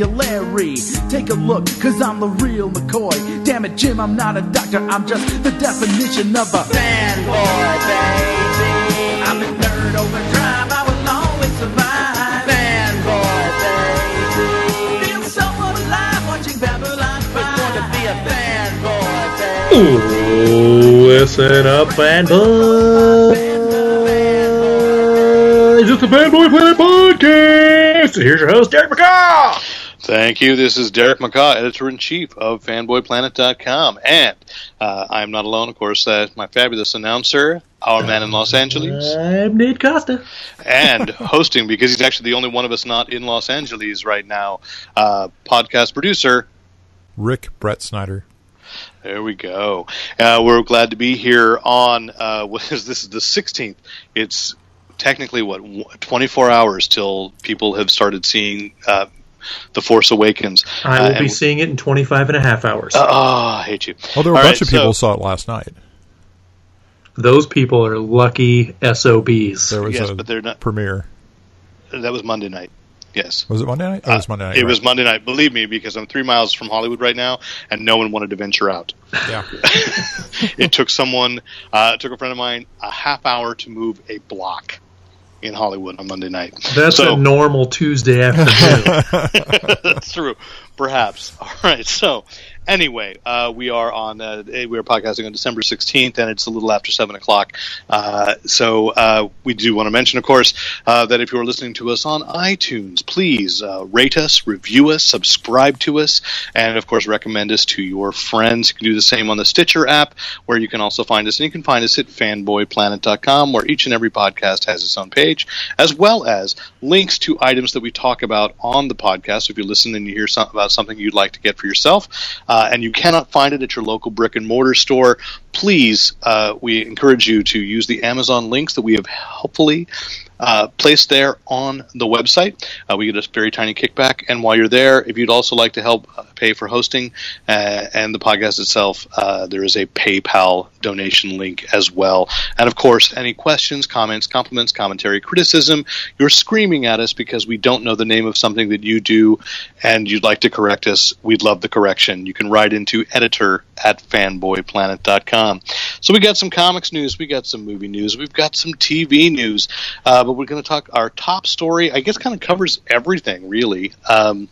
Take a look, cause I'm the real McCoy. Damn it, Jim, I'm not a doctor, I'm just the definition of a fanboy, baby. I'm in nerd overdrive, I will always survive. Fanboy, baby. Feel so alive watching Babylon 5. It's going to be a fanboy, baby. Listen up, fanboys. It's the Fanboy Planet Podcast. And here's your host, Derek McCaw. Thank you. This is Derek McCaw, editor in chief of fanboyplanet.com. And uh, I'm not alone, of course. Uh, my fabulous announcer, our man in Los Angeles, I'm Nate Costa. and hosting, because he's actually the only one of us not in Los Angeles right now, uh, podcast producer. Rick Brett Snyder. There we go. Uh, we're glad to be here on, uh, what is this? is the 16th. It's technically, what, 24 hours till people have started seeing uh, The Force Awakens. I Uh, will be seeing it in 25 and a half hours. Oh, I hate you. Oh, there were All a bunch right, of people so- saw it last night. Those people are lucky SOBs. There was Yes, a but they're not- premiere. That was Monday night. Yes. Was it Monday night? Oh, it was Monday night. It right. was Monday night. Believe me, because I'm three miles from Hollywood right now, and no one wanted to venture out. Yeah. it took someone, uh, it took a friend of mine, a half hour to move a block in Hollywood on Monday night. That's so, a normal Tuesday afternoon. That's true, perhaps. All right. So, anyway, uh, we are on. Uh, we are podcasting on December sixteenth, and it's a little after seven o'clock. Uh, so, uh, we do want to mention, of course, uh, that if you are listening to us on iTunes, please uh, rate us, review us, subscribe to us, and of course, recommend us to your friends. You can do the same on the Stitcher app, where you can also find us, and you can find us at fanboyplanet.com, where each and every podcast has its own page, as well as links to items that we talk about on the podcast. So if you listen and you hear some, about something you'd like to get for yourself, uh, and you cannot find it at your local brick and mortar store, please, uh, we encourage you to use the Amazon links that we have helpfully uh, placed there on the website. Uh, we get a very tiny kickback. And while you're there, if you'd also like to help uh, pay for hosting uh, and the podcast itself, there is a PayPal donation link as well. And of course, any questions, comments, compliments, commentary, criticism, you're screaming at us because we don't know the name of something that you do and you'd like to correct us, we'd love the correction. You can write into editor at fanboyplanet.com. So we got some comics news, we got some movie news, we've got some TV news, uh, but we're going to talk our top story. I guess kind of covers everything really, um,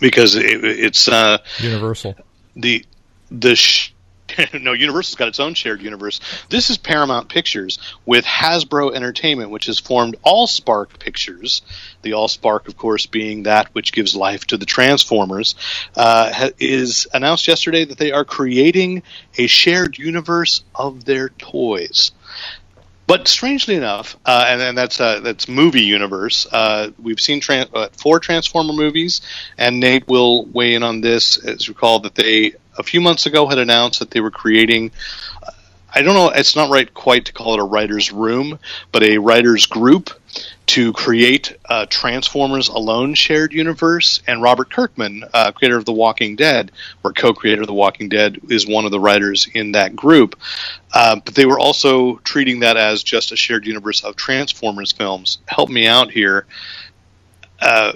because it, it's uh, Universal. the the. Sh- no, Universal's got its own shared universe. This is Paramount Pictures with Hasbro Entertainment, which has formed AllSpark Pictures. The AllSpark, of course, being that which gives life to the Transformers, uh, ha- is announced yesterday that they are creating a shared universe of their toys. But strangely enough, uh, and, and that's uh, that's movie universe. Uh, we've seen uh, four Transformer movies, and Nate will weigh in on this. As you recall, that they a few months ago had announced that they were creating. I don't know. It's not right quite to call it a writers' room, but a writers' group to create uh, Transformers Alone shared universe. And Robert Kirkman, uh, creator of The Walking Dead, or co-creator of The Walking Dead, is one of the writers in that group. Uh, but they were also treating that as just a shared universe of Transformers films. Help me out here. Uh,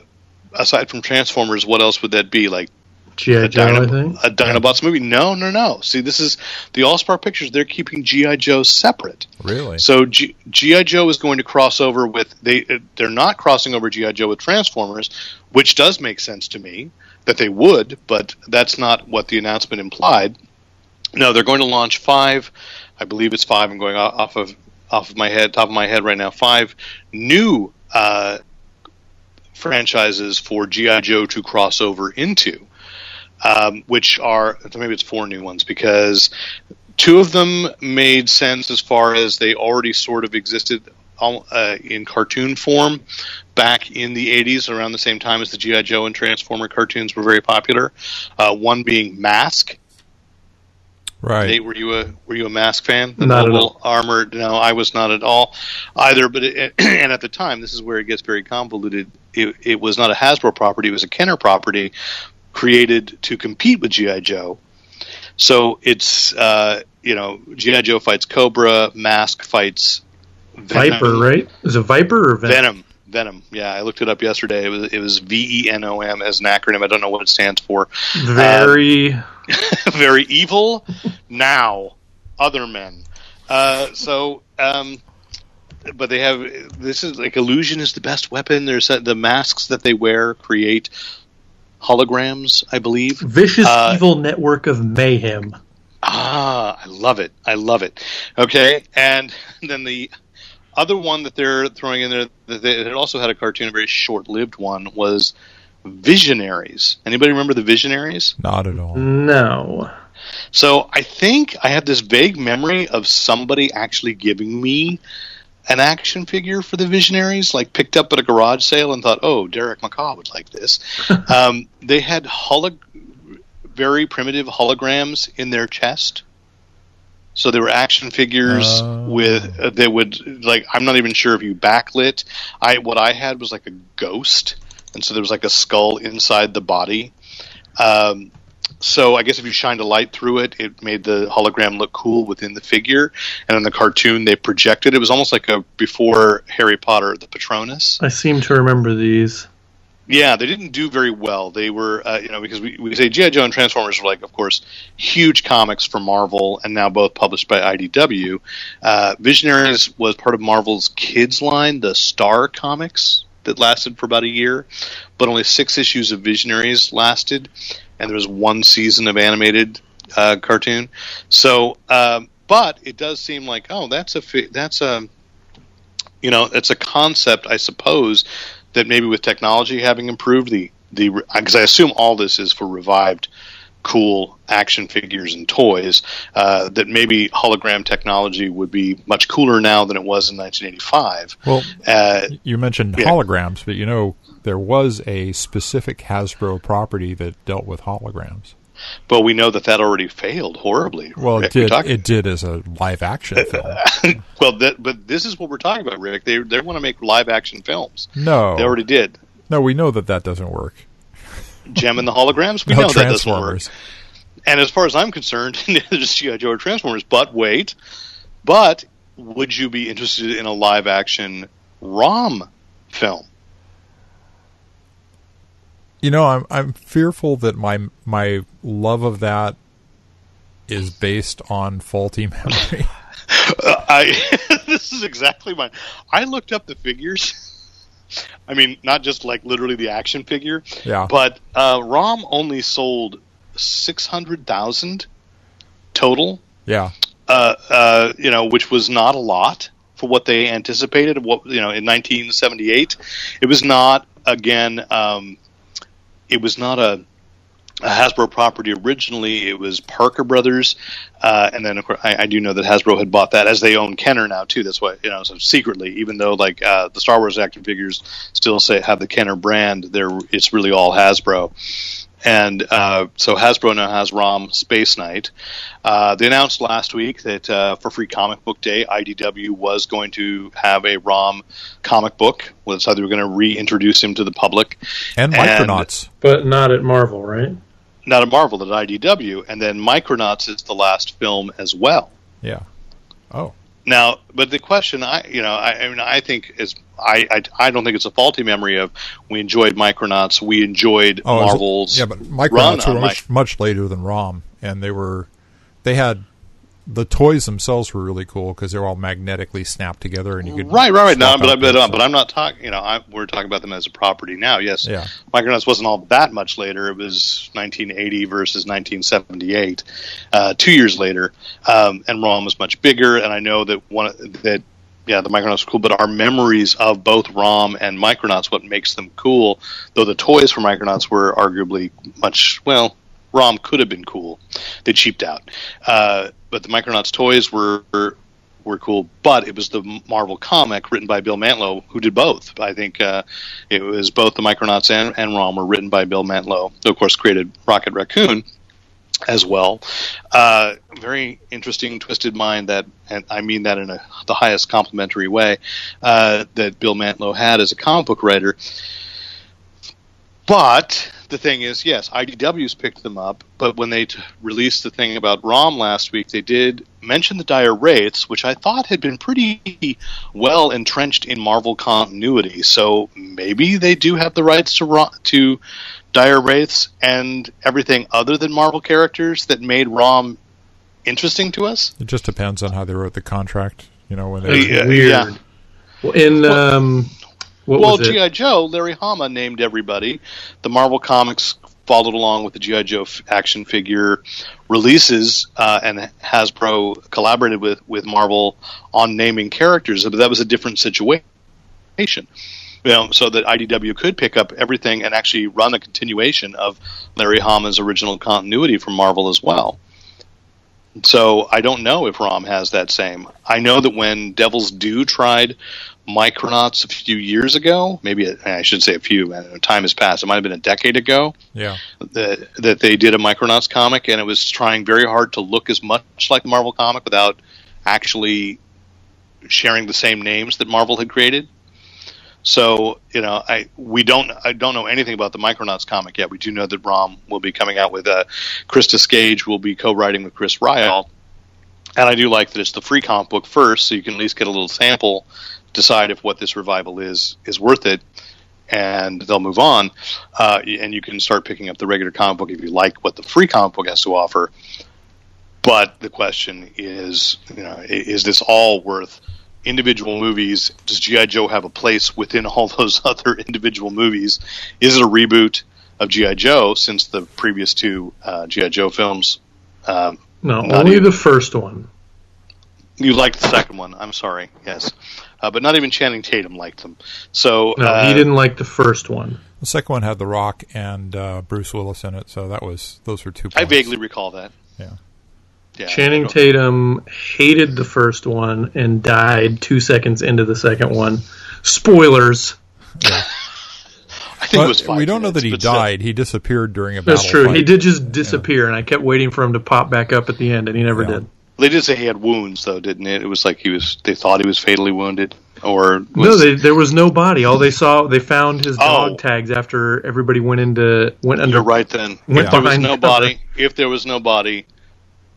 aside from Transformers, what else would that be? Like G.I. a, Joe, I think. a Dinobots movie? No, no, no. See, this is the AllSpark Pictures. They're keeping GI Joe separate. Really? So GI Joe is going to cross over with they. uh, They're not crossing over GI Joe with Transformers, which does make sense to me that they would, but that's not what the announcement implied. No, they're going to launch five. I believe it's five. I'm going off of off of my head, top of my head right now. Five new uh, franchises for GI Joe to cross over into, um, which are maybe it's four new ones because two of them made sense as far as they already sort of existed al- uh, in cartoon form back in the 80s around the same time as the gi joe and transformer cartoons were very popular uh, one being mask Right. Nate, were you a were you a mask fan? The Not at mobile armored? No, I was not at all either. But it, and at the time, this is where it gets very convoluted. It, it was not a Hasbro property; it was a Kenner property created to compete with GI Joe. So it's uh, you know GI Joe fights Cobra, Mask fights Venom. Viper, right? Is it Viper or Venom? Venom. Venom. Yeah, I looked it up yesterday. It was it was V E N O M as an acronym. I don't know what it stands for. Very. very evil now other men uh, so um, but they have this is like illusion is the best weapon there's uh, the masks that they wear create holograms i believe Vicious Uh, evil network of mayhem. Ah, I love it. I love it. Okay, and then the other one that they're throwing in there that they it also had a cartoon, a very short-lived one, was Visionaries. Anybody remember the Visionaries? Not at all. No. So I think I have this vague memory of somebody actually giving me an action figure for the Visionaries, like picked up at a garage sale and thought, "Oh, Derek McCaw would like this." um, they had holo- very primitive holograms in their chest. So they were action figures Oh. with uh, they would like I'm not even sure if you backlit. I what I had was like a ghost, and so there was like a skull inside the body. Um, so I guess if you shined a light through it, it made the hologram look cool within the figure. And in the cartoon, they projected. It was almost like a before Harry Potter, the Patronus. I seem to remember these. Yeah, they didn't do very well. They were, uh, you know, because we, we say G.I. Joe and Transformers were like, of course, huge comics for Marvel, and now both published by IDW. Uh, Visionaries was part of Marvel's kids line, the Star Comics, that lasted for about a year, but only six issues of Visionaries lasted, and there was one season of animated uh, cartoon. So, um, but it does seem like, oh, that's a that's a you know, it's a concept, I suppose, that maybe with technology having improved the the because I assume all this is for revived cool action figures and toys uh, that maybe hologram technology would be much cooler now than it was in 1985. Well, Uh, you mentioned Yeah. holograms, but you know there was a specific Hasbro property that dealt with holograms. but we know that that already failed horribly. Well, it Rick. We're did. It did as a live action film. well, that, but this is what we're talking about, Rick. They they want to make live action films. No, They already did. no, we know that that doesn't work. Jem and the holograms. We No know that doesn't work. And as far as I'm concerned, neither does G.I. Joe or Transformers. But wait, but would you be interested in a live action ROM film? You know, I'm I'm fearful that my my love of that is based on faulty memory. Uh, I this is exactly my. I looked up the figures. I mean, not just like literally the action figure, yeah. but uh, ROM only sold six hundred thousand total. yeah. uh, uh, you know, which was not a lot for what they anticipated. What you know, in 1978, it was not again. Um, it was not a, a Hasbro property originally. It was Parker Brothers, uh, and then of course I, I do know that Hasbro had bought that as they own Kenner now too. That's why you know, so secretly, even though like uh, the Star Wars action figures still say have the Kenner brand, there it's really all Hasbro. And uh, so Hasbro now has ROM Space Knight. Uh, they announced last week that uh, for Free Comic Book Day, IDW was going to have a ROM comic book. Well, so they were going to reintroduce him to the public. And And- Micronauts. But not at Marvel, right? Not a Marvel, at IDW. And then Micronauts is the last film as well. yeah. Oh. Now, but the question, I you know, I, I mean, I think is I, I I don't think it's a faulty memory of we enjoyed Micronauts, we enjoyed Oh, it Marvel's Yeah, but Micronauts were much, much later than ROM, and they were they had the toys themselves were really cool because they were all magnetically snapped together, and you could Right, right, right. No, but, but, uh, but I'm not talking. You know, I, we're talking about them as a property now. Yes, Yeah. Micronauts wasn't all that much later. It was 1980 versus 1978, uh, two years later, um, and ROM was much bigger. And I know that one that yeah, the Micronauts were cool, but our memories of both ROM and Micronauts what makes them cool. Though the toys for Micronauts were arguably much well. ROM could have been cool. They cheaped out, uh, but the Micronauts toys were were cool. But it was the Marvel comic written by Bill Mantlo who did both. I think uh, it was both the Micronauts and, and ROM were written by Bill Mantlo, who of course created Rocket Raccoon. as well. Uh, very interesting, twisted mind that, and I mean that in a, the highest complimentary way, uh, that Bill Mantlo had as a comic book writer. But the thing is, yes, IDW's picked them up, but when they t- released the thing about ROM last week, they did mention the Dire Wraiths, which I thought had been pretty well entrenched in Marvel continuity. So maybe they do have the rights to Ro- to Dire Wraiths and everything other than Marvel characters that made ROM interesting to us. It just depends on how they wrote the contract. You know, when That's they Yeah, weird. yeah. Well, in um, what well. GI Joe, Larry Hama named everybody. The Marvel Comics followed along with the GI Joe f- action figure releases, uh, and Hasbro collaborated with with Marvel on naming characters, but that was a different situation. You know, so that IDW could pick up everything and actually run a continuation of Larry Hama's original continuity from Marvel as well. So I don't know if ROM has that same. I know that when Devil's Due tried Micronauts a few years ago, maybe a, I should say a few. Time has passed. It might have been a decade ago yeah, that that they did a Micronauts comic, and it was trying very hard to look as much like the Marvel comic without actually sharing the same names that Marvel had created. So you know, I we don't I don't know anything about the Micronauts comic yet. We do know that Rom will be coming out with uh, Christos Gage will be co-writing with Chris Ryall, and I do like that it's the free comic book first, so you can at least get a little sample, decide if what this revival is is worth it, and they'll move on. Uh, and you can start picking up the regular comic book if you like what the free comic book has to offer. But the question is, you know, is this all worth individual movies? Does GI Joe have a place within all those other individual movies? Is it a reboot of GI Joe since the previous two uh, GI Joe films? Um, no, only even- the first one. you liked the second one. I'm sorry. Yes, uh, but not even Channing Tatum liked them. So No, uh, he didn't like the first one. the second one had The Rock and uh, Bruce Willis in it, so that was those were two. I vaguely recall that. Yeah. Yeah. Channing Tatum hated the first one and died two seconds into the second one. Spoilers. I think it was five we don't know minutes, that he but still. died. He disappeared during a battle. That's true. fight. He did just disappear, and I kept waiting for him to pop back up at the end, and he never Yeah. did. They did say he had wounds, though, didn't it? It was like he was. They thought he was fatally wounded, or was, No, they, there was no body. All they saw, they found his Oh. dog tags after everybody went into went under. You're right. Then Went if there was behind no body, if there was no body,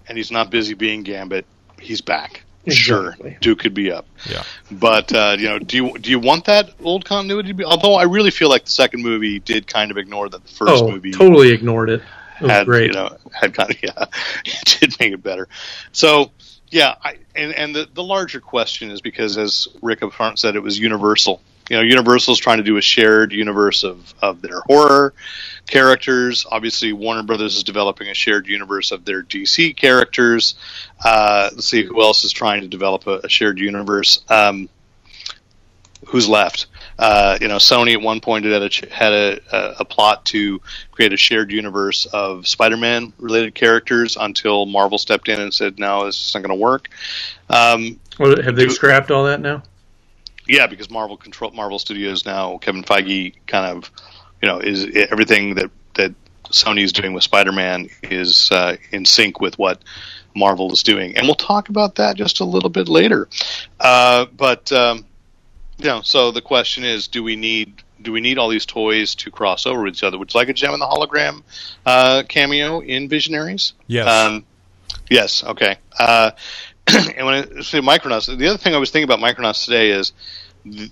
and he's not busy being Gambit, he's back. Exactly. Sure, Duke could be up. Yeah. But uh, you know, do you do you want that old continuity? To be, although I really feel like the second movie did kind of ignore that the first Oh, movie totally ignored it. It had great. you know had kind of yeah it did make it better. So yeah I, and and the, the larger question is because as rick up front said it was universal. You know universal's trying to do a shared universe of of their horror characters. Obviously warner brothers is developing a shared universe of their dc characters. Uh, let's see who else is trying to develop a, a shared universe. Um, who's left uh, you know, Sony at one point had a had a, a, plot to create a shared universe of Spider-Man related characters until Marvel stepped in and said, "No, this isn't going to work." Um, What, have they do- scrapped all that now? yeah, because Marvel control Marvel Studios now, Kevin Feige kind of, you know, is everything that that Sony is doing with Spider-Man is uh, in sync with what Marvel is doing, and we'll talk about that just a little bit later. Uh, but um, you know, so the question is, do we need do we need all these toys to cross over with each other? Would you like a Jem in the hologram uh, cameo in Visionaries? Yes. Um, yes. Okay. Uh, and when I say Micronauts, the other thing I was thinking about Micronauts today is, th-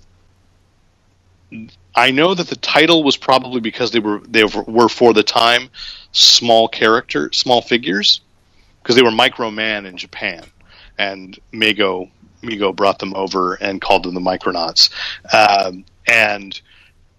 I know that the title was probably because they were they were for the time small character, small figures, because they were Microman in Japan, and Mego Mego brought them over and called them the Micronauts, um, and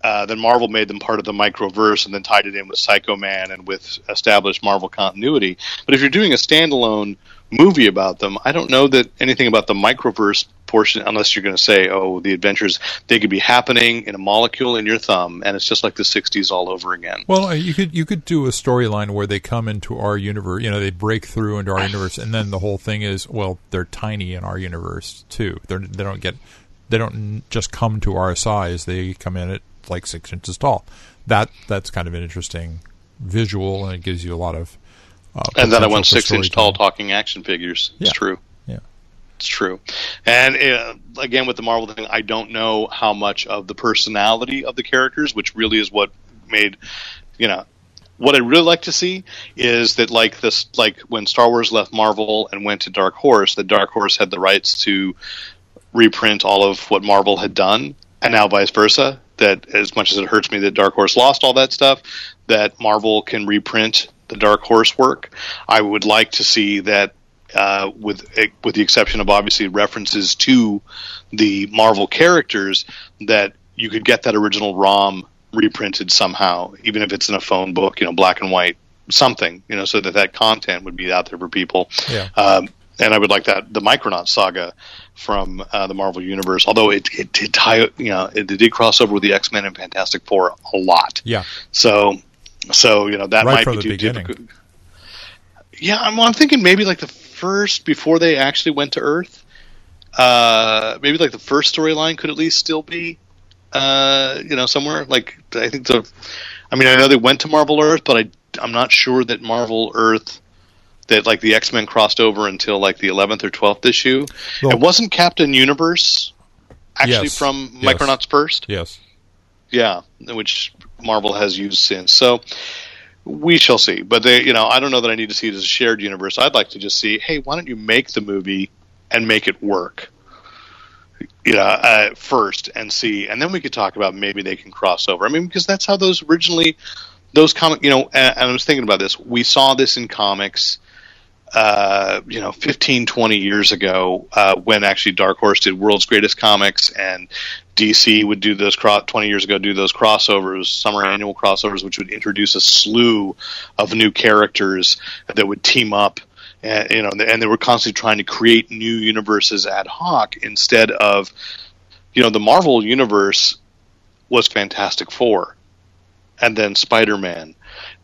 uh, then Marvel made them part of the Microverse and then tied it in with Psycho Man and with established Marvel continuity. But if you're doing a standalone movie about them, I don't know that anything about the Microverse portion, unless you're going to say, oh, the adventures, they could be happening in a molecule in your thumb, and it's just like the 60s all over again. Well, uh, you could you could do a storyline where they come into our universe. You know, they break through into our universe, and then the whole thing is, well, they're tiny in our universe too. They're, they don't get they don't just come to our size. They come in at like six inches tall. That that's kind of an interesting visual, and it gives you a lot of uh, and then I want six inch tall talking action figures. Yeah. It's true. It's true. And uh, again, with the Marvel thing, I don't know how much of the personality of the characters, which really is what made, you know, what I'd really like to see is that like this, like when Star Wars left Marvel and went to Dark Horse, that Dark Horse had the rights to reprint all of what Marvel had done, and now vice versa. That as much as it hurts me that Dark Horse lost all that stuff, that Marvel can reprint the Dark Horse work. I would like to see that, uh, with with the exception of obviously references to the Marvel characters, that you could get that original ROM reprinted somehow, even if it's in a phone book, you know, black and white, something, you know, so that that content would be out there for people. Yeah. Um, and I would like that the Micronaut saga from uh, the Marvel universe, although it it did tie, you know, it, did cross over with the X Men and Fantastic Four a lot. Yeah. So, so you know that Right might from be the too beginning. difficult. Yeah, I'm, I'm thinking maybe like the first before they actually went to Earth. Uh, maybe like the first storyline could at least still be, uh, you know, somewhere. Like I think the, I mean, I know they went to Marvel Earth, but I I'm not sure that Marvel Earth that like the X Men crossed over until like the 11th or 12th issue. Well- it wasn't Captain Universe actually Yes. from Yes. Micronauts first. Yes. Yeah, which Marvel has used since. So we shall see. But they, you know, I don't know that I need to see it as a shared universe. I'd like to just see, hey, why don't you make the movie and make it work? You know, uh, first and see, and then we could talk about maybe they can cross over. I mean, because that's how those originally, those comic, you know, and, and I was thinking about this. We saw this in comics, uh, you know, 15, 20 years ago, uh, when actually Dark Horse did World's Greatest Comics and DC would do those cro- 20 years ago do those crossovers, summer annual crossovers, which would introduce a slew of new characters that would team up. And, you know, and they were constantly trying to create new universes ad hoc instead of, you know, the Marvel universe was Fantastic Four, and then Spider Man,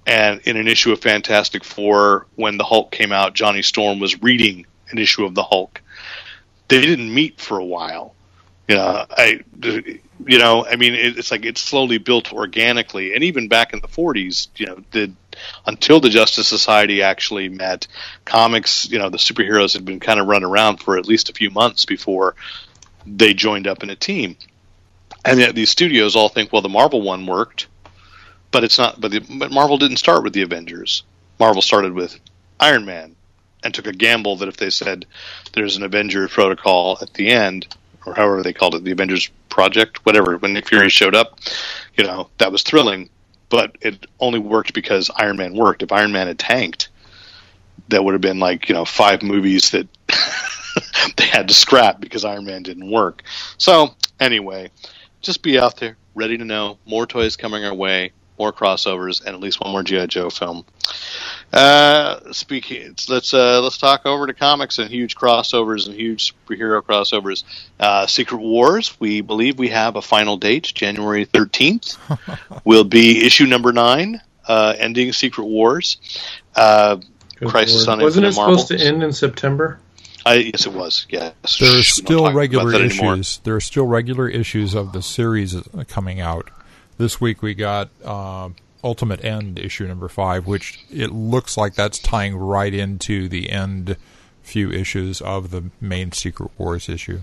and in an issue of Fantastic Four, when the Hulk came out, Johnny Storm was reading an issue of the Hulk. They didn't meet for a while. You know, I, you know, I mean, it, it's like it's slowly built organically, and even back in the '40s, you know, did until the Justice Society actually met, comics, you know, the superheroes had been kind of run around for at least a few months before they joined up in a team. And yet these studios all think, well, the Marvel one worked, but it's not. But, the, but Marvel didn't start with the Avengers. Marvel started with Iron Man, and took a gamble that if they said there's an Avengers protocol at the end, or however they called it, the Avengers Project, whatever, when Nick Fury showed up, you know, that was thrilling. But it only worked because Iron Man worked. If Iron Man had tanked, that would have been like you know five movies that they had to scrap because Iron Man didn't work. So anyway, just be out there, ready to know. More toys coming our way, more crossovers, and at least one more GI Joe film. Uh, speaking, let's uh, let's talk over to comics and huge crossovers and huge superhero crossovers. Uh, Secret Wars. We believe we have a final date, January thirteenth. will be issue number nine, uh, ending Secret Wars. Uh, Crisis Lord. on Wasn't it Infinite Marvels. supposed to end in September? I, yes, it was. Yes, There are Shh, still regular that anymore. issues. There are still regular issues of the series uh, coming out. This week we got uh, Ultimate End issue number five, which it looks like that's tying right into the end few issues of the main Secret Wars issue.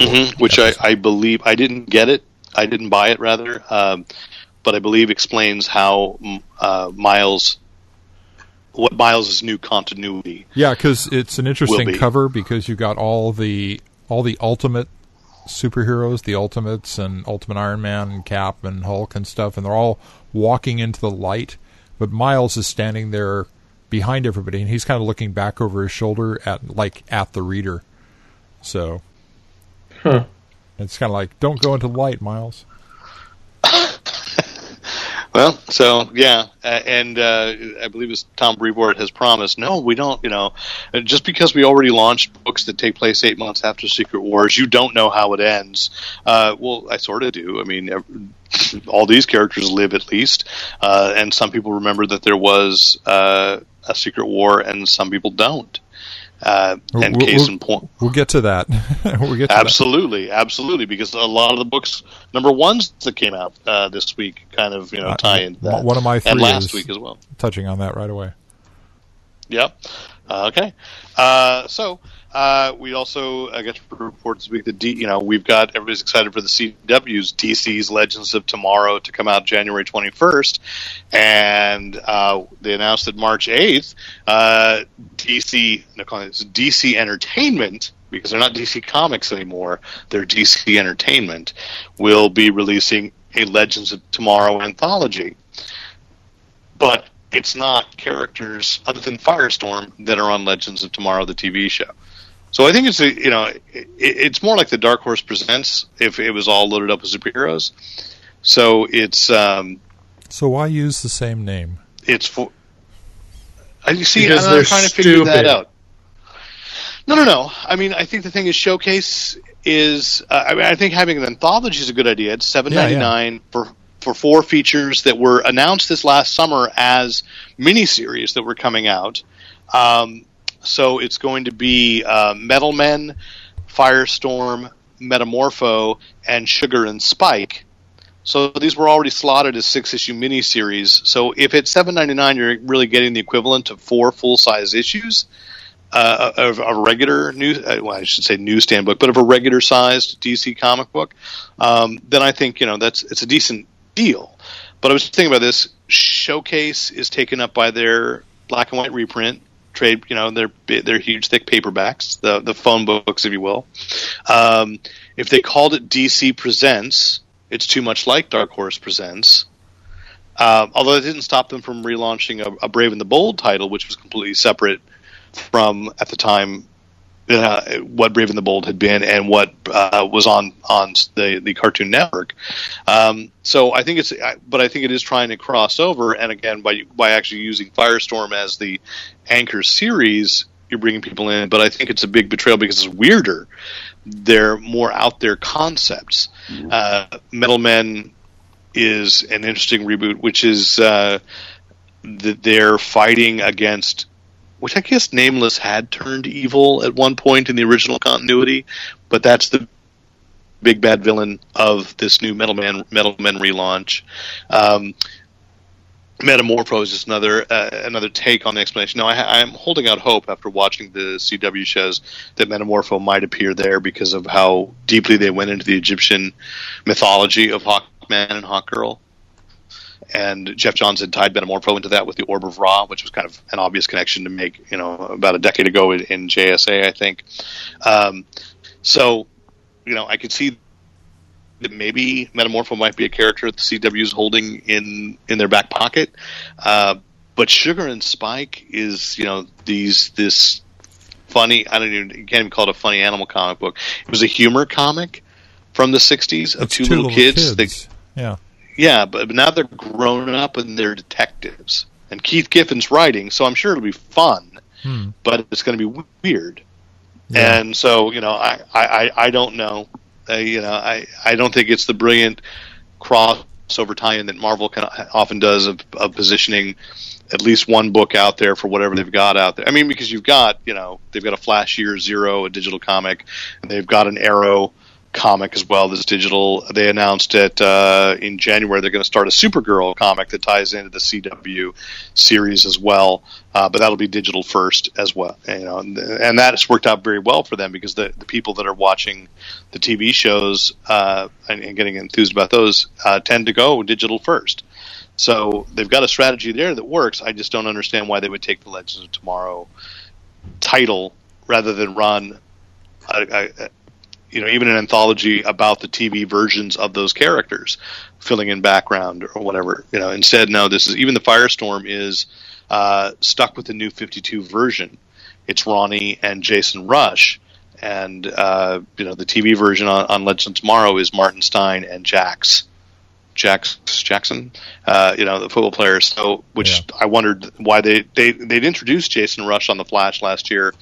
Mhm, which I. I believe I didn't get it. I didn't buy it rather, um, but I believe explains how uh, Miles, what Miles' new continuity. Yeah, because it's an interesting be. cover because you got all the all the ultimate superheroes, the Ultimates and Ultimate Iron Man and Cap and Hulk and stuff, and they're all walking into the light, but Miles is standing there behind everybody, and he's kind of looking back over his shoulder at like at the reader. So Huh. it's kind of like, don't go into light, Miles. Well, so yeah, and uh, I believe as Tom Brevoort has promised, no, we don't. You know, just because we already launched books that take place eight months after Secret Wars, you don't know how it ends. Uh, well, I sort of do. I mean, all these characters live at least, uh, and some people remember that there was uh, a Secret War, and some people don't. Uh, and We'll- case we'll- in point, We'll get to that. we'll get to that. Absolutely, absolutely, because a lot of the books, number ones that came out uh, this week, kind of you know Uh, tie into that. one of my and three last is- week as well. touching on that right away. Yep. Uh, okay. Uh, so uh, we also I to report this week that D, you know we've got everybody's excited for the CW's DC's Legends of Tomorrow to come out January 21st, and uh, they announced that March 8th, uh, DC it DC Entertainment because they're not DC Comics anymore. They're DC Entertainment will be releasing a Legends of Tomorrow anthology, but it's not characters other than Firestorm that are on Legends of Tomorrow, the TV show. So I think it's a you know it, it's more like the Dark Horse presents if it was all loaded up with superheroes. So it's um, So why use the same name? it's for. I you see. Because I'm they're trying to figure that out. No, no, no. I mean, I think the thing is showcase is. Uh, I mean, I think having an anthology is a good idea. It's seven ninety nine for for four features that were announced this last summer as miniseries that were coming out. Um, so it's going to be uh, Metal Men, Firestorm, Metamorpho, and Sugar and Spike. So these were already slotted as six issue miniseries. So if it's seven ninety nine, you're really getting the equivalent of four full size issues uh, of a regular new, uh, well, I should say newsstand book, but of a regular sized DC comic book. Um, then I think you know that's it's a decent deal. But I was thinking about this. Showcase is taken up by their black and white reprint trade. You know, they're they're huge, thick paperbacks, the the phone books, if you will. Um, if they called it DC Presents, it's too much like Dark Horse Presents. Um, although it didn't stop them from relaunching a, a Brave and the Bold title, which was completely separate from at the time uh, what Brave and the Bold had been and what uh, was on on the the Cartoon Network. Um, so I think it's, I- but I think it is trying to cross over, and again by by actually using Firestorm as the anchor series, you're bringing people in. But I think it's a big betrayal because it's weirder. They're more out there concepts. Uh, Metal Men is an interesting reboot, which is uh, that they're fighting against which I guess Nameless had turned evil at one point in the original continuity, but that's the big bad villain of this new Metal Man Metal Men relaunch. Um, Metamorpho is just another uh, another take on the explanation. Now, I, I'm holding out hope after watching the CW shows that Metamorpho might appear there because of how deeply they went into the Egyptian mythology of Hawkman and Hawkgirl and Geoff Johns had tied Metamorpho into that with the Orb of Ra, which was kind of an obvious connection to make, you know, about a decade ago in, in JSA, I think. Um, so, you know, I could see that maybe Metamorpho might be a character that the CW is holding in in their back pocket. Uh, but Sugar and Spike is, you know, these this funny. I don't even you can't even call it a funny animal comic book. It was a humor comic from the '60s of It's two, little, kids. that- yeah. Yeah, but now they're grown up and they're detectives. And Keith Giffen's writing, so I'm sure it'll be fun, Hmm. but it's going to be weird. Yeah. And so, you know, I, I, I- I don't know. Uh, you know, I, I don't think it's the brilliant crossover tie-in that Marvel can, often does of, of positioning at least one book out there for whatever they've got out there. I mean, because you've got, you know, they've got a Flash Year Zero, a digital comic, and they've got an Arrow comic as well that's digital. They announced it uh, in January. They're going to start a Supergirl comic that ties into the CW series as well, uh, but that'll be digital first as well. You know, and, and that has worked out very well for them because the, the people that are watching the TV shows uh, and, and getting enthused about those uh, tend to go digital first. So they've got a strategy there that works. I just don't understand why they would take the Legends of Tomorrow title rather than run a, a- you know even an anthology about the TV versions of those characters, filling in background or whatever. You know, instead, no. This is even the Firestorm is uh, stuck with the new Fifty Two version. It's Ronnie and Jason Rusch, and uh, you know the TV version on, on Legends of Tomorrow is Martin Stein and Jax. Jax Jackson, uh, you know the football player. So, which I wondered why they they they'd introduced Jason Rusch on the Flash last year,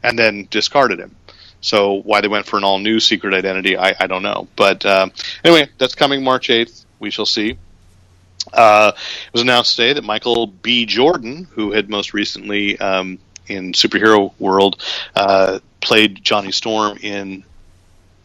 and then discarded him. So why they went for an all new secret identity, I, I don't know. But um, anyway, that's coming March eighth. We shall see. Uh, it was announced today that Michael B. Jordan, who had most recently um, in superhero world uh, played Johnny Storm in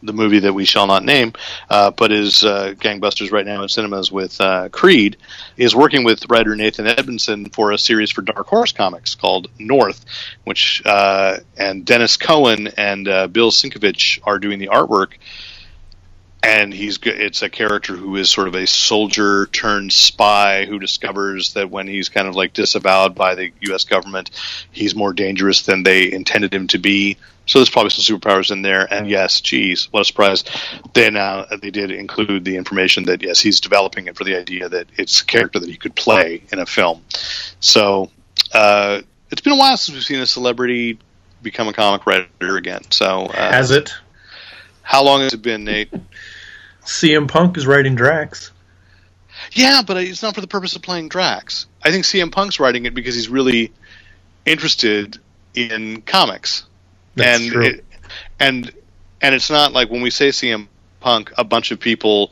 the movie that we shall not name, uh, but is uh, gangbusters right now in cinemas with uh, Creed, is working with writer Nathan Edmondson for a series for Dark Horse Comics called North, which uh, and Dennis Cohen and uh, Bill Sienkiewicz are doing the artwork. And he's it's a character who is sort of a soldier turned spy who discovers that when he's kind of like disavowed by the U.S. government, he's more dangerous than they intended him to be. So there's probably some superpowers in there. And yes, geez, what a surprise! They now they did include the information that yes, he's developing it for the idea that it's a character that he could play in a film. So uh, it's been a while since we've seen a celebrity become a comic writer again. So uh, Has it? how long has it been, Nate? CM Punk is writing Drax. Yeah, but it's not for the purpose of playing Drax. I think CM Punk's writing it because he's really interested in comics. That's and true. It, and and it's not like when we say CM Punk, a bunch of people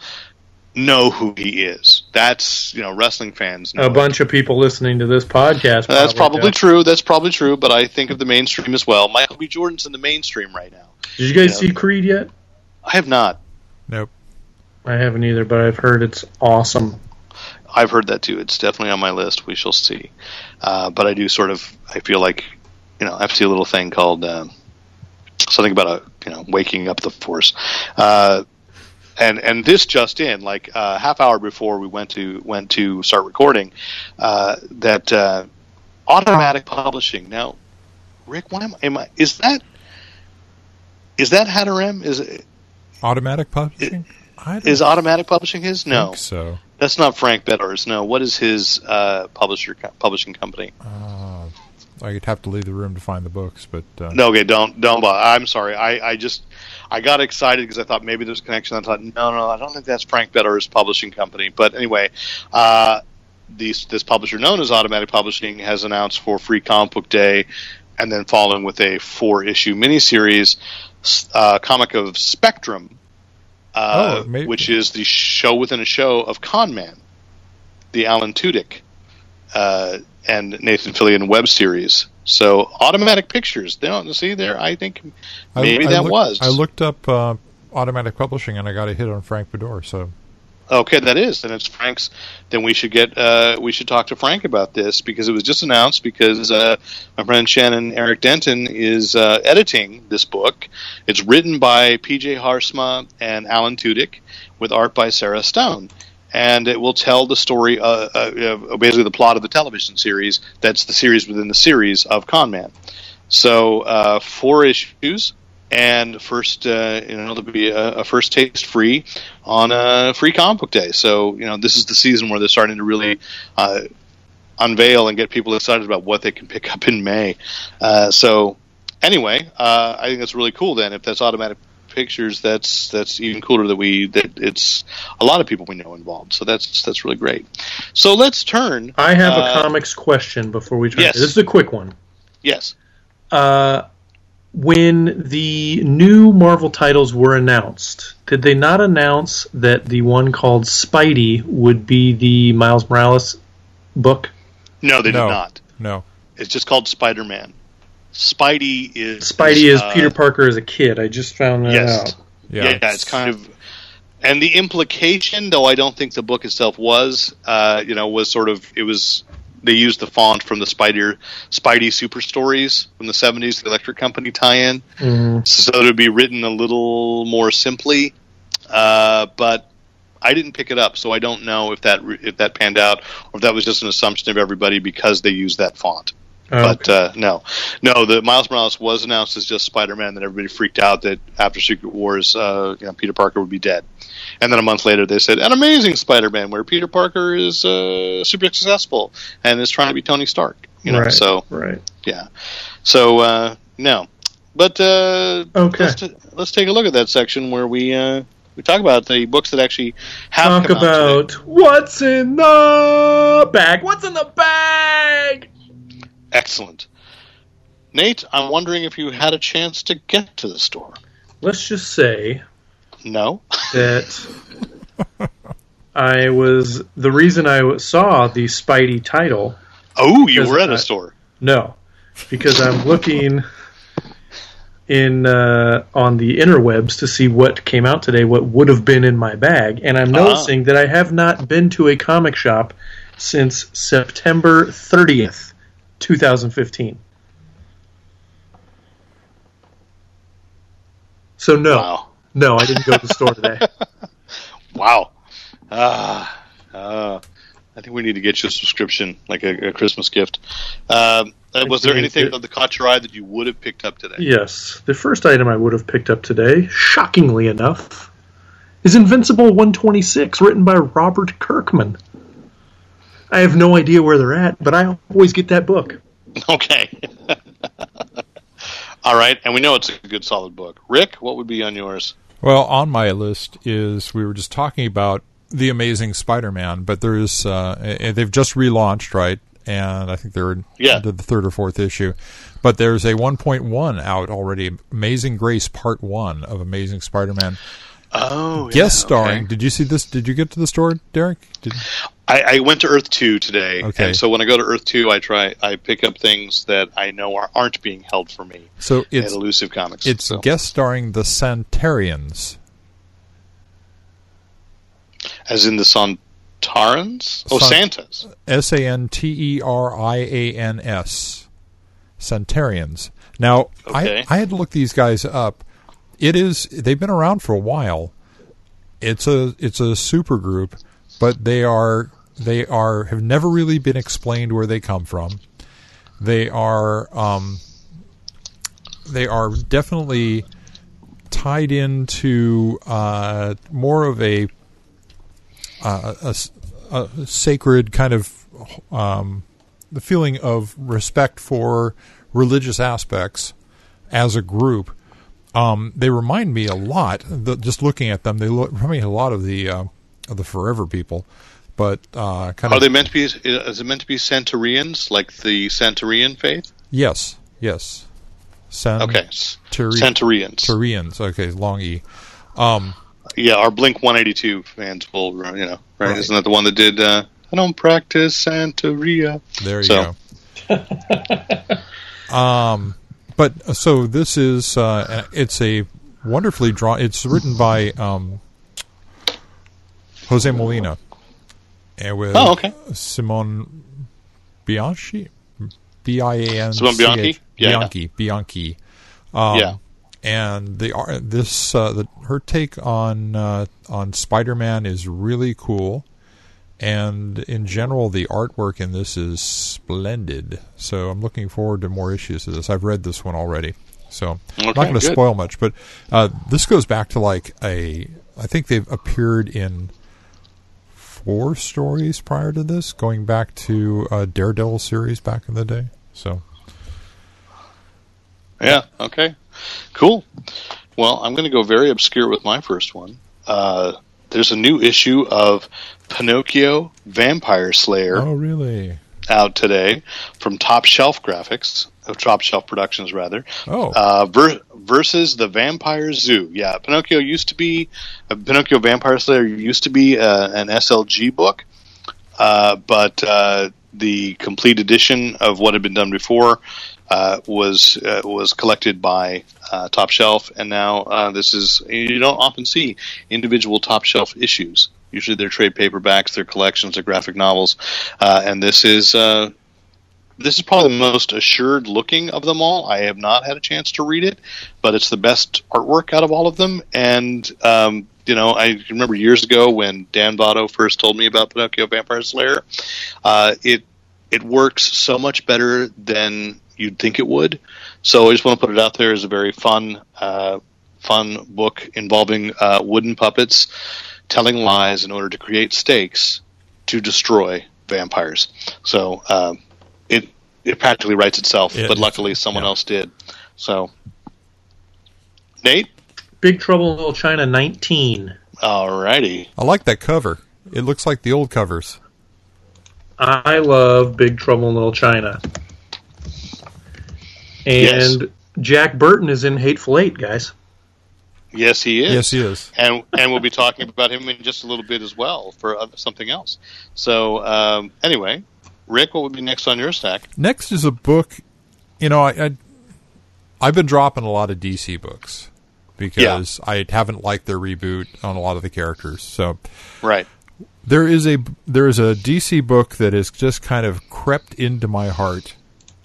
know who he is. That's you know wrestling fans. Know a it. bunch of people listening to this podcast. That's probably don't. true. That's probably true. But I think of the mainstream as well. Michael B. Jordan's in the mainstream right now. Did you guys Yeah. see Creed yet? I have not. Nope. I haven't either, but I've heard it's awesome. I've heard that too. It's definitely on my list. We shall see. Uh, but I do sort of. I feel like, you know, I have to see a little thing called um, something about a you know waking up the force. Uh, and and this just in, like a uh, half hour before we went to went to start recording, uh, that uh, automatic publishing. Now, Rick, why am, am I? Is that is that Hadarem? Is it, Automatic publishing? I don't is automatic publishing his? No, so. that's not Frank Beddor. No, what is his uh, publisher co- publishing company? I'd have to leave the room to find the books, but uh, No, okay, don't don't. bother. I'm sorry. I, I just I got excited because I thought maybe there's a connection. I thought no, no, I don't think that's Frank Beddor's publishing company. But anyway, uh, these this publisher known as Automatic Publishing has announced for Free Comic Book Day, and then following with a four issue miniseries, uh, comic of Spectrum, uh, Oh, which is the show within a show of Con Man, the Alan Tudyk uh, and Nathan Fillion web series. So automatic pictures. They don't see there. I think I- maybe I that looked- was I looked up uh, automatic publishing and I got a hit on Frank Beddor. So okay. That is, and it's Frank's. Then we should get uh, we should talk to Frank about this because it was just announced because uh, my friend Shannon Eric Denton is uh, editing this book. It's written by P.J. Haarsma and Alan Tudyk with art by Sarah Stone. And it will tell the story, uh, uh, uh, basically the plot of the television series. That's the series within the series of Con Man. So uh, four issues, and first, uh, you know, there'll be a, a first taste free on a free comic book day. So you know, this is the season where they're starting to really uh, unveil and get people excited about what they can pick up in May. So anyway, uh, I think that's really cool. Then, if that's automatic pictures, that's that's even cooler that we that it's a lot of people we know involved. So that's that's really great. So let's turn. I have a uh, comics question before we turn. yes. This is a quick one. Yes. Uh, when the new Marvel titles were announced, did they not announce that the one called Spidey would be the Miles Morales book? No, they no, did not. no. It's just called Spider Man. Spidey is Spidey is uh, Peter Parker as a kid. I just found that Yes. out. Yeah, Yeah, it's kind of, and the implication, though I don't think the book itself was, uh, you know, was sort of it was they used the font from the Spider Spidey Super Stories from the seventies, the Electric Company tie-in, Mm, so it would be written a little more simply, uh, but. I didn't pick it up, so I don't know if that if that panned out or if that was just an assumption of everybody because they used that font. But uh, no, no. The Miles Morales was announced as just Spider-Man. Then everybody freaked out that after Secret Wars, uh, you know, Peter Parker would be dead. And then a month later, they said an amazing Spider-Man where Peter Parker is uh, super successful and is trying to be Tony Stark. You know, right, so right. yeah. So uh, no, but uh, Okay. let's, t- let's take a look at that section where we uh, we talk about the books that actually have Talk come out today. about what's in the bag. What's in the bag? Excellent. Nate, I'm wondering if you had a chance to get to the store. Let's just say No. that I was the reason I saw the Spidey title. Oh, you were at I- a store. No, because I'm looking in uh, on the interwebs to see what came out today, what would have been in my bag, and I'm noticing that I have not been to a comic shop since September 30th, 2015. So no, Wow. no, I didn't go to the store today. Wow. Ah, uh, I think we need to get you a subscription, like a, a Christmas gift. Um, uh, was there anything caught your eye that you would have picked up today? Yes, the first item I would have picked up today, shockingly enough, is Invincible 126, written by Robert Kirkman. I have no idea where they're at, but I always get that book. Okay. All right, and we know it's a good, solid book. Rick, what would be on yours? Well, on my list is we were just talking about the Amazing Spider-Man, but there's uh, eh, they've just relaunched, right? And I think they're in Yeah. the third or fourth issue. But there's a 1.1 out already, Amazing Grace Part One of Amazing Spider-Man, Oh, guest starring. Did you see this? Did you get to the store, Derek? Did, I, I went to Earth Two today, Okay. and so when I go to Earth Two, I try I pick up things that I know are, aren't being held for me so at it's Elusive Comics. it's so. guest starring the Santerians. as in the Santarans. Oh, San- Santas. S A N T E R I A N S. Centarians. Now, Okay. I, I had to look these guys up. It is they've been around for a while. It's a it's a super group, but they are they are have never really been explained where they come from. They are um, they are definitely tied into uh, more of a uh, a, a sacred kind of um, the feeling of respect for religious aspects as a group. Um, they remind me a lot. The, just looking at them, they look, remind me a lot of the uh, of the Forever People, but uh, kind Are of they meant to be? Is it meant to be Santorians, like the Santorian faith? yes, yes. San- Okay, Turi- Santorians. Turians. Okay, long e. Um, Yeah, our Blink 182 fans will, you know, right? Right. Isn't that the one that did? Uh, I don't practice Santeria. There you So- go. um, but uh, so this is uh, it's a wonderfully drawn. It's written by um, Jose Molina and with Oh, okay. Simone Bianchi, B I A N Simone Bianchi? Yeah, yeah. Bianchi Bianchi. Um, Yeah. and the ar- this uh, the, her take on uh, on Spider Man is really cool, and in general the artwork in this is splendid. So I'm looking forward to more issues of this. I've read this one already, so I'm not going to spoil much. But uh, this goes back to like a I think they've appeared in four stories prior to this, going back to a Daredevil series back in the day. So Yeah. Okay. Cool. Well, I'm going to go very obscure with my first one. Uh, there's a new issue of Pinocchio Vampire Slayer oh really? out today from Top Shelf Graphics, of Top Shelf Productions, rather. Oh. Uh, ver- versus the Vampire Zoo. Yeah, Pinocchio used to be uh, Pinocchio Vampire Slayer used to be uh, an SLG book, uh, but uh, the complete edition of what had been done before uh, was uh, was collected by uh, Top Shelf, and now uh, this is you don't often see individual Top Shelf issues. Usually they're trade paperbacks, they're collections, they're graphic novels, uh, and this is uh, this is probably the most assured looking of them all. I have not had a chance to read it, but it's the best artwork out of all of them. And um, you know, I remember years ago when Dan Votto first told me about Pinocchio Vampire Slayer. Uh, it it works so much better than you'd think it would. So I just want to put it out there as a very fun, uh, fun book involving uh, wooden puppets telling lies in order to create stakes to destroy vampires. So um, it it practically writes itself, It- but luckily someone yeah. else did. So, Nate, Big Trouble in Little China 19. alrighty, I like that cover. It looks like the old covers. I love Big Trouble in Little China. And Jack Burton is in Hateful Eight, guys. Yes, he is. Yes, he is. and and we'll be talking about him in just a little bit as well for other, something else. So um, anyway, Rick, what would be next on your stack? Next is a book. You know, I, I I've been dropping a lot of DC books because I haven't liked their reboot on a lot of the characters. So Right. there is a there is a DC book that has just kind of crept into my heart,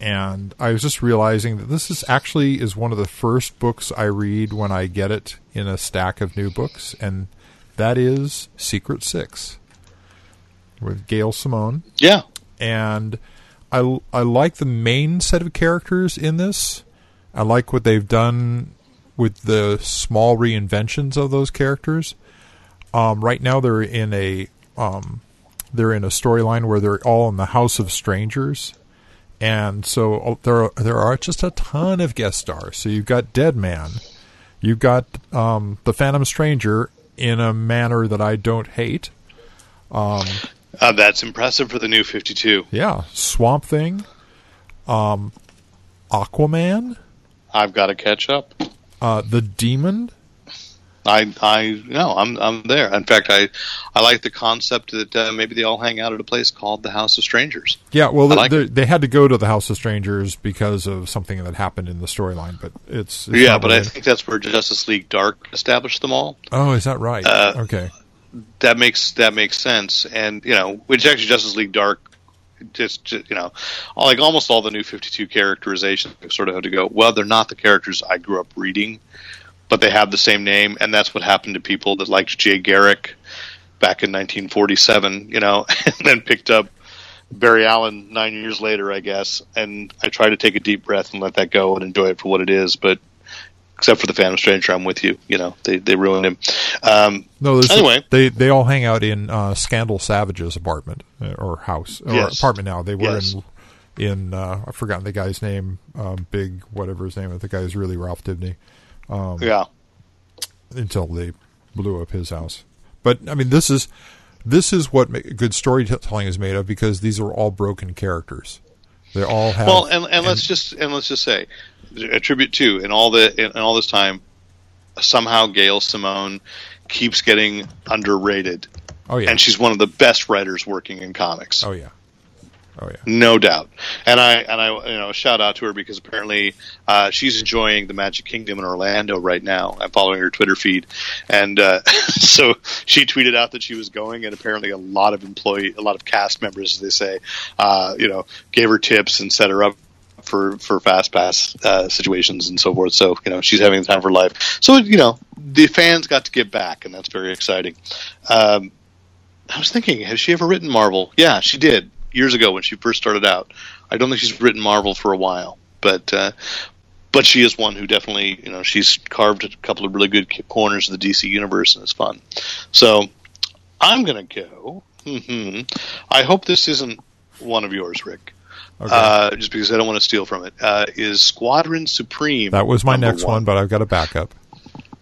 and I was just realizing that this is actually is one of the first books I read when I get it in a stack of new books, and that is Secret Six with Gail Simone Yeah. and I I like the main set of characters in this. I like what they've done with the small reinventions of those characters. Um, right now, they're in a um, they're in a storyline where they're all in the House of Strangers, and so uh, there are, there are just a ton of guest stars. So you've got Dead Man, you've got um, the Phantom Stranger in a manner that I don't hate. Uh, that's impressive for the new 52. Yeah, Swamp Thing, um, Aquaman, I've got to catch up. uh, the Demon. I I no, I'm I'm there. In fact, I I like the concept that uh, maybe they all hang out at a place called the House of Strangers. Yeah, well, like they, they had to go to the House of Strangers because of something that happened in the storyline, but it's, it's yeah, but I think that's where Justice League Dark established them all. oh, is that right? Uh, okay, That makes that makes sense, and you know, which actually Justice League Dark. Just, just you know, like almost all the new Fifty Two characterizations sort of had to go. Well, they're not the characters I grew up reading, but they have the same name, and that's what happened to people that liked Jay Garrick back in 1947. You know, and then picked up Barry Allen nine years later, I guess. And I try to take a deep breath and let that go and enjoy it for what it is. But except for the Phantom Stranger, I'm with you. You know, they they ruined him. Um, no. Anyway. they they all hang out in uh, Scandal Savage's apartment uh, or house or Yes. apartment now. They were Yes. in in uh, I've forgotten the guy's name. Um, big whatever his name is. The guy is really Ralph Dibny. yeah. until they blew up his house. But I mean, this is this is what good storytelling is made of because these are all broken characters. They all have Well, and, and let's just and let's just say, a tribute to in all the in, in all this time, somehow Gail Simone keeps getting underrated, oh yeah, and she's one of the best writers working in comics. oh yeah, oh yeah. No doubt, and I and I you know shout out to her because apparently uh, she's enjoying the Magic Kingdom in Orlando right now. I'm following her Twitter feed, and uh, so she tweeted out that she was going, and apparently a lot of employee, a lot of cast members, as they say, uh, you know, gave her tips and set her up for for fast pass uh, situations and so forth. So you know she's having the time of her life. So you know the fans got to get back, and that's very exciting. Um, I was thinking, has she ever written Marvel? Yeah, she did years ago when she first started out. I don't think she's written Marvel for a while, but uh, but she is one who definitely you know she's carved a couple of really good corners of the DC universe, and it's fun. So I'm gonna go. hmm I hope this isn't one of yours, Rick. Okay. Uh, just because I don't want to steal from it. Uh, is Squadron Supreme? that was my next one. but I've got a backup.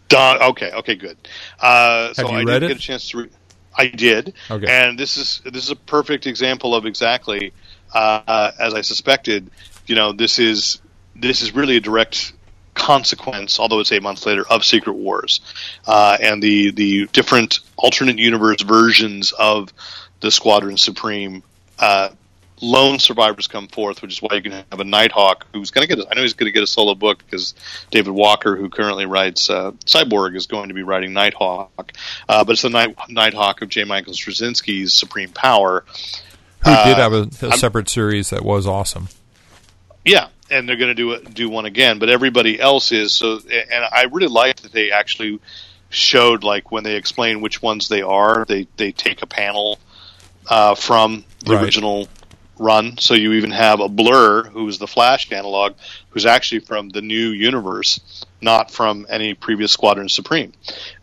Duh, okay, okay, good. Uh, so you I read did it? get a chance to. Re- I did, Okay. and this is this is a perfect example of exactly uh, as I suspected. You know, this is this is really a direct consequence, although it's eight months later, of Secret Wars, uh, and the the different alternate universe versions of the Squadron Supreme. Uh, lone survivors come forth, which is why you can have a Nighthawk who's going to get. A, I know he's going to get a solo book because David Walker, who currently writes uh, Cyborg, is going to be writing Nighthawk. Uh, but it's the Night, Nighthawk of J. Michael Straczynski's Supreme Power. Who Uh, did have a, a I'm- separate series that was awesome? Yeah, and they're going to do it, do one again, but everybody else is so. And I really like that they actually showed like when they explain which ones they are, they they take a panel uh, from the Right. original run. So you even have a Blur, who's the Flash analog, who's actually from the new universe, not from any previous Squadron Supreme.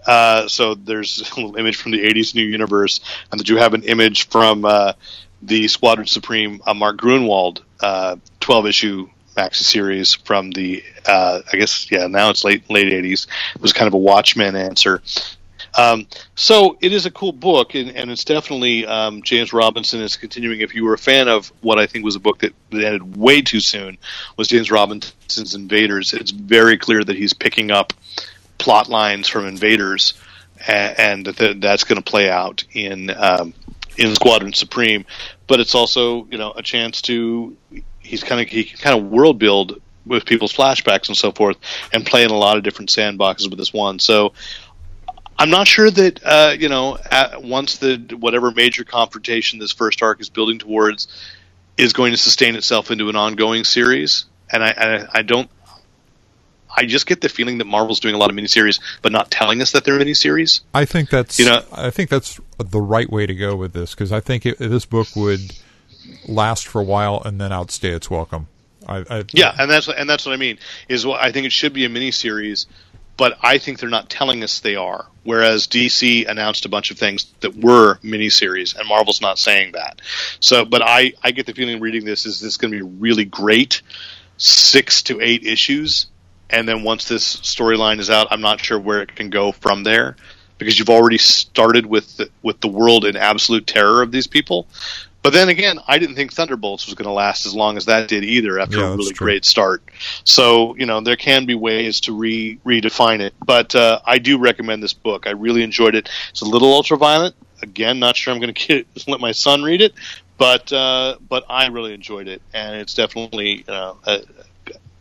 Uh, so there's a little image from the '80s new universe, and that you have an image from uh, the Squadron Supreme uh, Mark Gruenwald uh, 12 issue maxi series from the uh, I guess yeah now it's late late 80s. It was kind of a Watchmen answer. Um, so it is a cool book, and, and it's definitely um, James Robinson is continuing. If you were a fan of what I think was a book that, that ended way too soon, was James Robinson's Invaders. It's very clear that he's picking up plot lines from Invaders, and, and that that's going to play out in um, in Squadron Supreme. But it's also you know a chance to he's kind of he can kind of world build with people's flashbacks and so forth, and play in a lot of different sandboxes with this one. So I'm not sure that uh, you know once the whatever major confrontation this first arc is building towards is going to sustain itself into an ongoing series, and I, I, I don't. I just get the feeling that Marvel's doing a lot of miniseries, but not telling us that they're miniseries. I think that's You know- I think that's the right way to go with this because I think it, this book would last for a while and then outstay its welcome. I, I, Yeah, and that's and that's what I mean. Is what I think it should be a miniseries, but I think they're not telling us they are. Whereas DC announced a bunch of things that were miniseries, and Marvel's not saying that. So, but I I get the feeling reading this is this going to be really great, six to eight issues, and then once this storyline is out, I'm not sure where it can go from there because you've already started with the, with the world in absolute terror of these people. But then again, I didn't think Thunderbolts was going to last as long as that did either after Yeah, a really great start. So you know there can be ways to re redefine it, but uh, I do recommend this book. I really enjoyed it. It's a little ultraviolet. Again, not sure I'm going to let my son read it, but uh, but I really enjoyed it, and it's definitely uh, uh,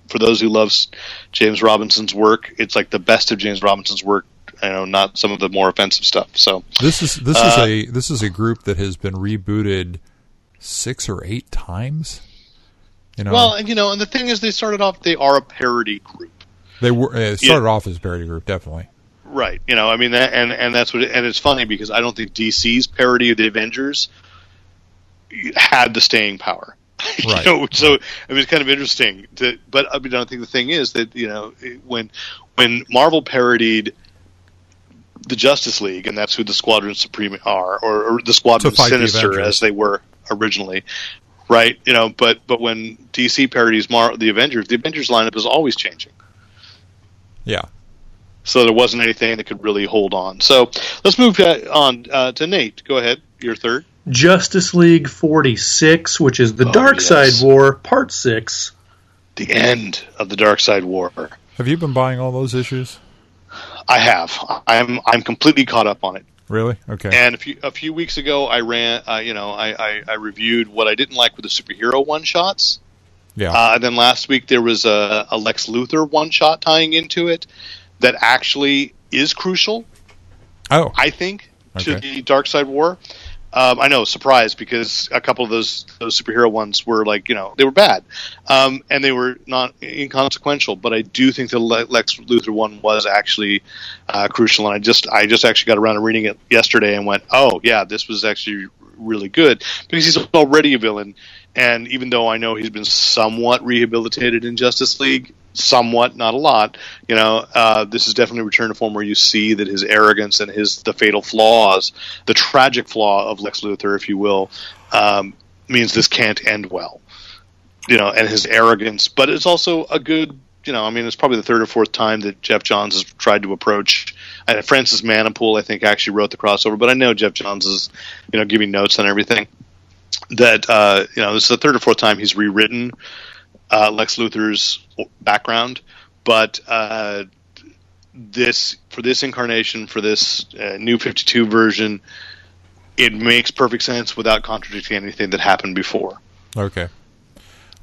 for those who loves James Robinson's work. It's like the best of James Robinson's work. You know, not some of the more offensive stuff. So This is this Uh, is a this is a group that has been rebooted six or eight times. You know, well, and you know, and the thing is, they started off. They are a parody group. they were uh, started off as a parody group, definitely. Right. You know, I mean, that, and and that's what, and it's funny because I don't think DC's parody of the Avengers had the staying power. You Right. know, so I mean, it's kind of interesting. To, but I mean, I think the thing is that you know when when Marvel parodied the Justice League, and that's who the Squadron Supreme are, or, or the Squadron To fight the Sinister as they were originally. Right, you know, but but when DC parodies Mar- the Avengers, the Avengers lineup is always changing Yeah. so there wasn't anything that could really hold on. So let's move uh, on uh, to Nate. Go ahead, your third. Justice League 46, which is the Oh, Dark yes. Side War, Part 6. The end of the Darkseid War. Have you been buying all those issues? I have. I'm I'm completely caught up on it. Really? Okay. And a few a few weeks ago, I ran. Uh, you know, I, I I reviewed what I didn't like with the superhero one shots. yeah. Uh, and then last week there was a, a Lex Luthor one shot tying into it that actually is crucial. oh. I think, to the Darkseid War. Um, I know, surprised because a couple of those those superhero ones were like you know they were bad, um, and they were not inconsequential. But I do think the Lex Luthor one was actually uh, crucial, and I just I just actually got around to reading it yesterday and went, oh yeah, this was actually really good because he's already a villain, and even though I know he's been somewhat rehabilitated in Justice League, somewhat, not a lot. You know, uh, this is definitely a return to form where you see that his arrogance and his the fatal flaws, the tragic flaw of Lex Luthor, if you will, um, means this can't end well. You know, and his arrogance, but it's also a good. You know, I mean, it's probably the third or fourth time that Geoff Johns has tried to approach. And Francis Manapul, I think, actually wrote the crossover, but I know Geoff Johns is, you know, giving notes on everything. That uh, you know, this is the third or fourth time he's rewritten uh, Lex Luthor's background, but uh, this for this incarnation for this uh, new 52 version, it makes perfect sense without contradicting anything that happened before. Okay.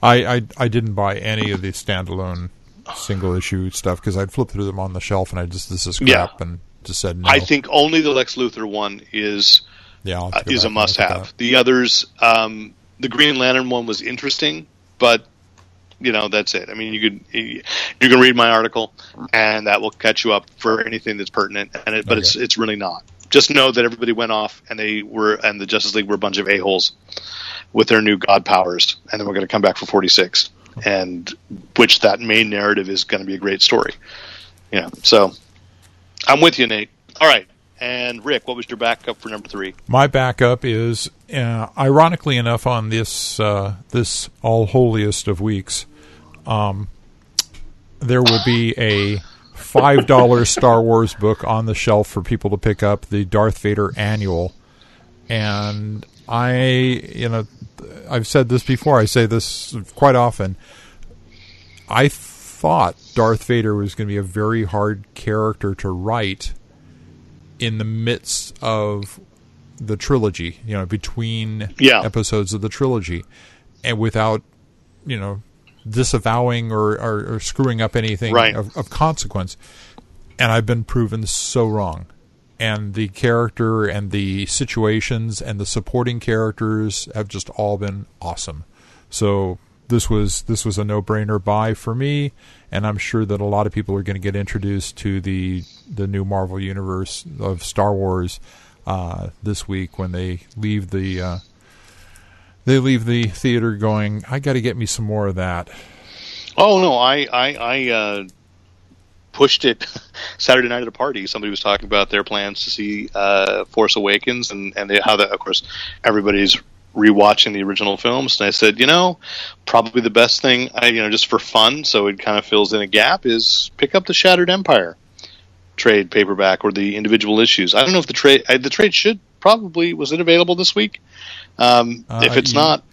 I, I I didn't buy any of the standalone single issue stuff because I'd flipped through them on the shelf and I just this is Yeah. crap and just said no. I think only the Lex Luthor one is yeah uh, is a at must-have. The others, um, the Green Lantern one was interesting, but you know that's it. I mean, you could you can read my article, and that will catch you up for anything that's pertinent. And it, but it's it's really not. Just know that everybody went off, and they were, and the Justice League were a bunch of a holes with their new god powers, and then we're going to come back for forty six, and which that main narrative is going to be a great story. You know, so I'm with you, Nate. All right. And Rick, what was your backup for number three? My backup is, uh, ironically enough, on this uh, this all holiest of weeks, um, there will be a five dollar Star Wars book on the shelf for people to pick up, the Darth Vader Annual, and I, you know, I've said this before. I say this quite often. I thought Darth Vader was going to be a very hard character to write in the midst of the trilogy, you know, between Yeah. episodes of the trilogy, and without, you know, disavowing or, or, or screwing up anything Right. of, of consequence. And I've been proven so wrong. And the character and the situations and the supporting characters have just all been awesome. So this was this was a no brainer buy for me, and I'm sure that a lot of people are going to get introduced to the the new Marvel universe of Star Wars uh, this week when they leave the uh, they leave the theater going. I got to get me some more of that. Oh no, I I, I uh, pushed it Saturday night at a party. Somebody was talking about their plans to see uh, Force Awakens and and they, how that, of course, everybody's rewatching the original films. And I said, you know, probably the best thing, I, you know, just for fun, so it kind of fills in a gap, is pick up the Shattered Empire trade paperback or the individual issues. I don't know if the trade the trade should probably was it available this week. Um, Uh, if it's you- not,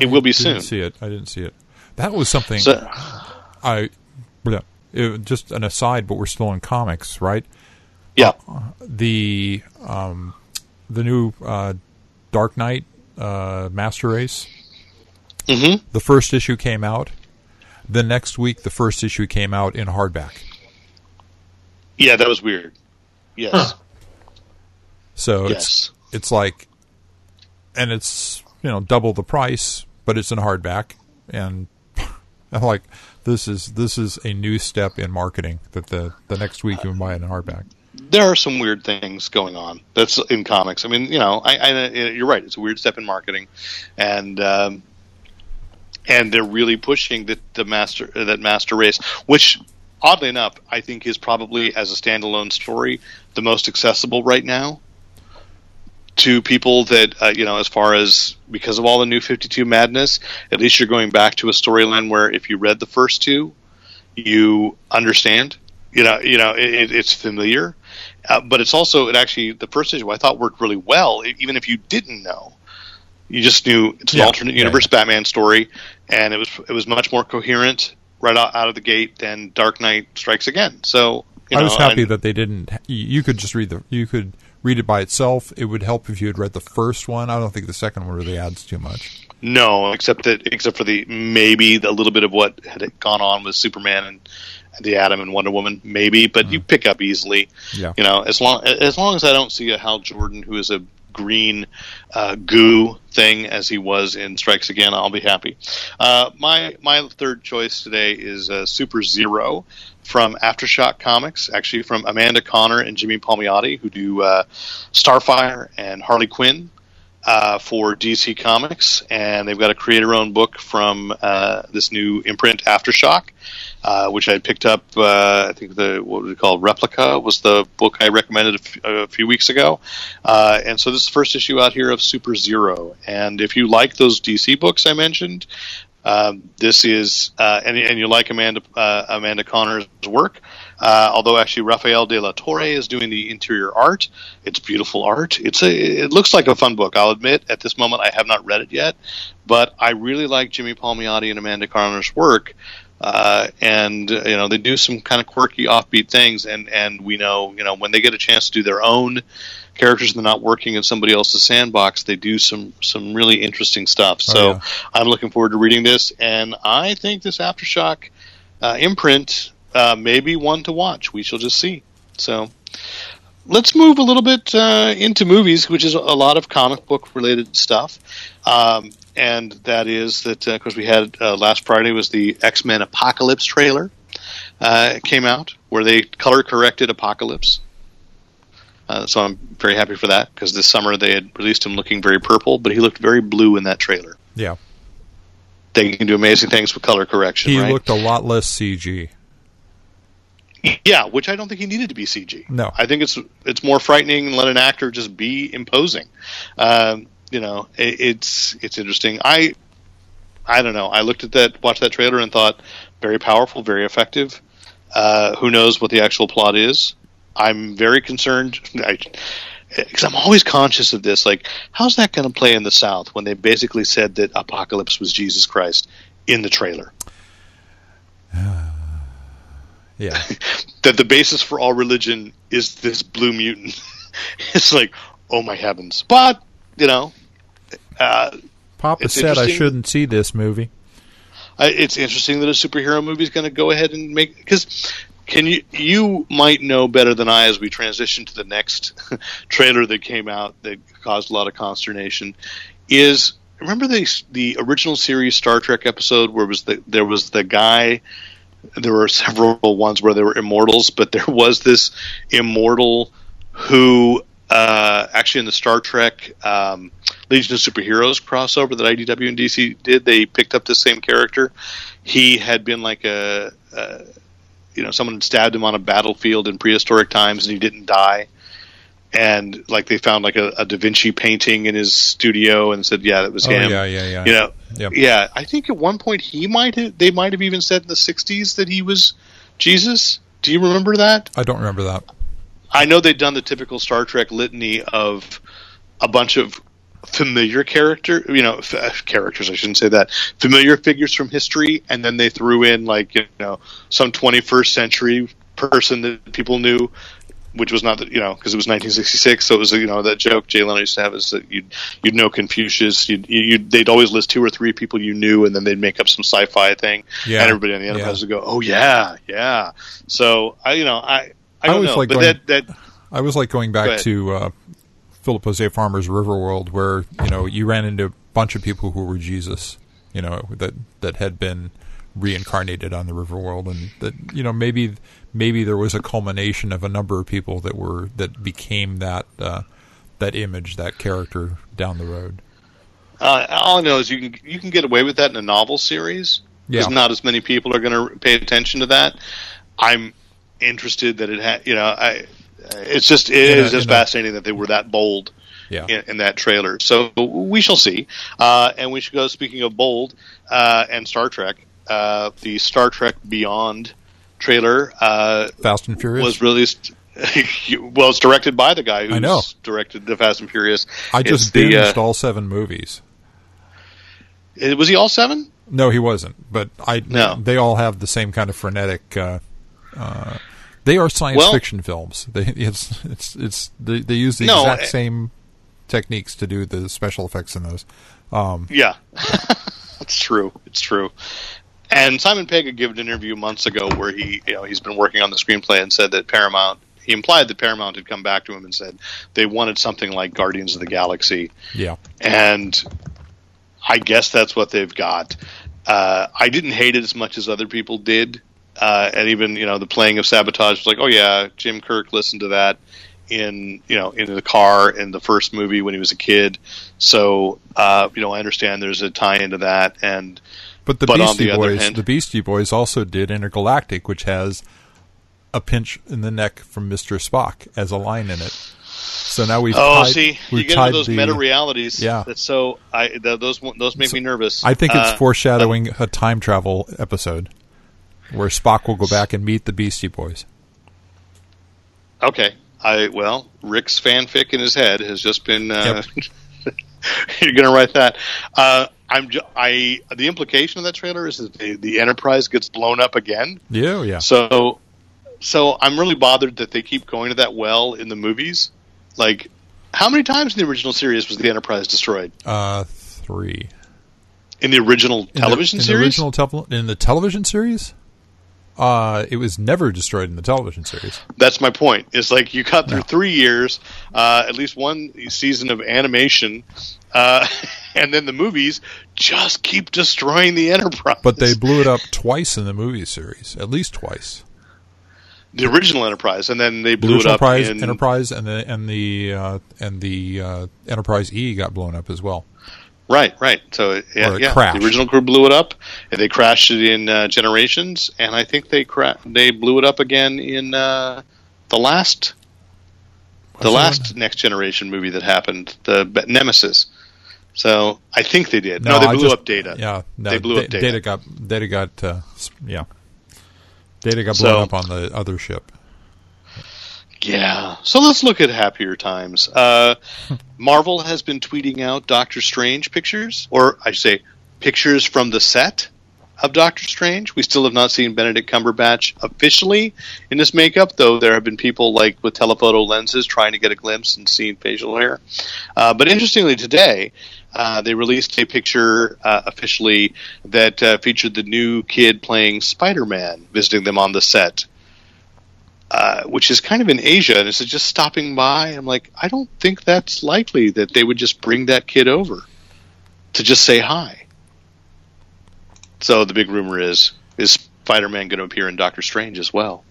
it will be I soon. Didn't see it. I didn't see it. That was something So, I. yeah, It, just an aside, but we're still in comics, right? yeah. The um, the new uh, Dark Knight uh, Master Race. hmm The first issue came out. The next week, the first issue came out in hardback. Yeah, that was weird. Yes. Huh. So it's it's like, and it's you know double the price, but it's in hardback, and I'm like, this is this is a new step in marketing that the the next week you can buy it in hardback. There are some weird things going on. That's in comics. I mean, you know, I, I you're right. It's a weird step in marketing, and um, and they're really pushing the, the master that master race, which oddly enough, I think is probably as a standalone story the most accessible right now to people that uh, you know as far as because of all the new 52 madness at least you're going back to a storyline where if you read the first two you understand you know you know it, it's familiar uh, but it's also it actually the first issue I thought worked really well even if you didn't know you just knew it's an Yeah, alternate yeah, universe Batman story and it was it was much more coherent right out, out of the gate than Dark Knight Strikes Again so you I know, was happy that they didn't. You could just read the. You could read it by itself. It would help if you had read the first one. I don't think the second one really adds too much. No, except that except for the maybe a little bit of what had gone on with Superman and, the Atom and Wonder Woman, maybe, but you pick up easily. Yeah. You know, as long as long as I don't see a Hal Jordan who is a green uh, goo thing as he was in Strikes Again, I'll be happy. Uh, my my third choice today is uh, Super Zero from Aftershock Comics, actually from Amanda Conner and Jimmy Palmiotti, who do uh, Starfire and Harley Quinn uh, for DC Comics, and they've got a creator-owned book from uh, this new imprint, Aftershock, uh, which I picked up. Uh, I think the what was it called? Replica was the book I recommended a, f- a few weeks ago, uh, and so this is the first issue out here of Super Zero. And if you like those DC books I mentioned, um, this is uh, and, and you like Amanda uh, Amanda Conner's work. Uh, although actually Rafael de la Torre is doing the interior art, it's beautiful art. It's a it looks like a fun book. I'll admit at this moment I have not read it yet, but I really like Jimmy Palmiotti and Amanda Conner's work. Uh, and you know they do some kind of quirky, offbeat things, and and we know you know when they get a chance to do their own characters and they're not working in somebody else's sandbox, they do some some really interesting stuff. So Oh, yeah. I'm looking forward to reading this, and I think this aftershock uh, imprint uh, may be one to watch. We shall just see. So let's move a little bit uh, into movies, which is a lot of comic book related stuff. Um, and that is that because we had uh, last Friday was the X Men Apocalypse trailer uh, came out where they color corrected Apocalypse. Uh, so I'm very happy for that because this summer they had released him looking very purple, but he looked very blue in that trailer. Yeah, They can do amazing things with color correction. he right? looked a lot less CG. Yeah, which I don't think he needed to be CG. No. I think it's it's more frightening and let an actor just be imposing. Um, you know, it, it's it's interesting. I I don't know. I looked at that, watched that trailer, and thought very powerful, very effective. Uh, who knows what the actual plot is? I'm very concerned. Because I'm always conscious of this. Like, how's that going to play in the South when they basically said that Apocalypse was Jesus Christ in the trailer? Yeah, that the basis for all religion is this blue mutant. it's like, oh my heavens! But you know, uh, Papa said I shouldn't see this movie. I, it's interesting that a superhero movie is going to go ahead and make because can you you might know better than I as we transition to the next trailer that came out that caused a lot of consternation is remember the the original series Star Trek episode where was the there was the guy there were several ones where there were immortals but there was this immortal who uh, actually in the Star Trek um, Legion of Superheroes crossover that IDW and DC did they picked up the same character. He had been like a, a you know someone stabbed him on a battlefield in prehistoric times and he didn't die and like they found like a, a Da Vinci painting in his studio and said yeah that was Oh, him yeah, yeah, yeah. you know Yep. yeah I think at one point he might have they might have even said in the 60s that he was Jesus do you remember that I don't remember that. I know they'd done the typical Star Trek litany of a bunch of familiar character, you know, f- characters. I shouldn't say that. Familiar figures from history, and then they threw in like you know some 21st century person that people knew, which was not that you know because it was 1966. So it was you know that joke Jay Leno used to have is that you'd you'd know Confucius. You'd, you you'd they'd always list two or three people you knew, and then they'd make up some sci-fi thing, Yeah. and everybody on the Enterprise would go, "Oh yeah, yeah." So I you know I. I don't always know, like but going- that, that I was like going back ahead. to uh, Philip Jose Farmer's Riverworld, where you know you ran into a bunch of people who were Jesus, you know that that had been reincarnated on the Riverworld, and that you know maybe maybe there was a culmination of a number of people that were that became that uh, that image, that character down the road. Uh, all I know is you can you can get away with that in a novel series because Yeah. not as many people are going to pay attention to that. I'm interested that it had you know I it's just it In a- is just in a- fascinating that they were that bold Yeah, in, in that trailer. So we shall see, uh, and we should go. Speaking of bold uh, and Star Trek, uh, the Star Trek Beyond trailer uh, Fast and Furious. was released. well, it's directed by the guy who's I know. directed the Fast and Furious. I just the, binged uh, all seven movies. uh, was he all seven? No, he wasn't. But I No. they all have the same kind of frenetic. Uh, uh, they are science Well- fiction films. They it's it's it's they, they use the No, exact eh- same techniques to do the special effects in those. Um, Yeah, it's true. It's true. And Simon Pegg had given an interview months ago where he, you know, he's been working on the screenplay and said that Paramount. He implied that Paramount had come back to him and said they wanted something like Guardians of the Galaxy, yeah, and I guess that's what they've got. Uh, I didn't hate it as much as other people did, uh, and even you know the playing of sabotage was like, oh yeah, Jim Kirk listened to that in you know in the car in the first movie when he was a kid. So uh, you know I understand there's a tie into that, and but the But Beastie the Boys, hand- the Beastie Boys also did Intergalactic, which has a pinch in the neck from Mister Spock as a line in it. So now we've oh tied, see you we've get tied into those the, meta realities. Yeah. that's so I th- those those make me nervous. I think it's Uh, foreshadowing a time travel episode where Spock will go back and meet the Beastie Boys. Okay. I well, Rick's fanfic in his head has just been. Uh, you're going to write that. Uh, I'm. ju- I. The implication of that trailer is that the, the Enterprise gets blown up again. Yeah, yeah. So, so I'm really bothered that they keep going to that well in the movies. Like, how many times in the original series was the Enterprise destroyed? Uh, three. In the original In the- television in series? The original tel- in the television series? Uh, it was never destroyed in the television series. That's my point. It's like you cut through three years, uh, at least one season of animation, uh, and then the movies just keep destroying the Enterprise. But they blew it up twice in the movie series, at least twice. the original Enterprise, and then they The blew it up Enterprise, in Enterprise, and the and the uh, and the uh, Enterprise E got blown up as well. Right, right. So yeah, it yeah. crashed. the original crew blew it up, and they crashed it in uh, Generations, and I think they cra- they blew it up again in uh, the last the What's last Next Generation movie that happened, the Nemesis. So I think they did. No, I they blew just- up Data. Yeah, no, They blew Da- up Data. Data got Data got uh, yeah. Data got So- blown up on the other ship. Yeah. So let's look at happier times. Uh, Marvel has been tweeting out Doctor Strange pictures, or I should say, pictures from the set of Doctor Strange. We still have not seen Benedict Cumberbatch officially in this makeup, though there have been people like with telephoto lenses trying to get a glimpse and seeing facial hair. Uh, but interestingly, today uh, they released a picture uh, officially that uh, featured the new kid playing Spider-Man visiting them on the set. Uh, which is kind of in Asia, and it's just stopping by. I'm like, I don't think that's likely that they would just bring that kid over to just say hi. So the big rumor is is Spider-Man going to appear in Doctor Strange as well?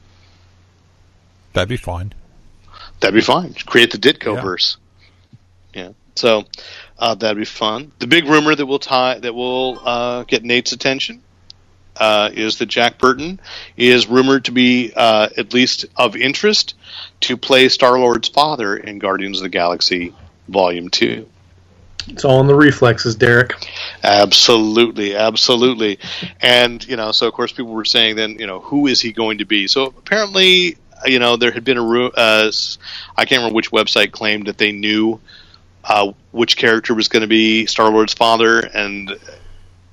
That'd be fine. That'd be fine. Create the Ditko Yeah. verse. Yeah. So uh, that'd be fun. The big rumor that will tie that will uh, get Nate's attention uh, is that Jack Burton is rumored to be uh, at least of interest to play Star Lord's father in Guardians of the Galaxy Volume Two. It's all in the reflexes, Derek. Absolutely, absolutely. And, you know, so of course people were saying then, you know, who is he going to be? So apparently, you know, there had been a, ru- uh, I can't remember which website claimed that they knew uh, which character was going to be Star Lord's father, and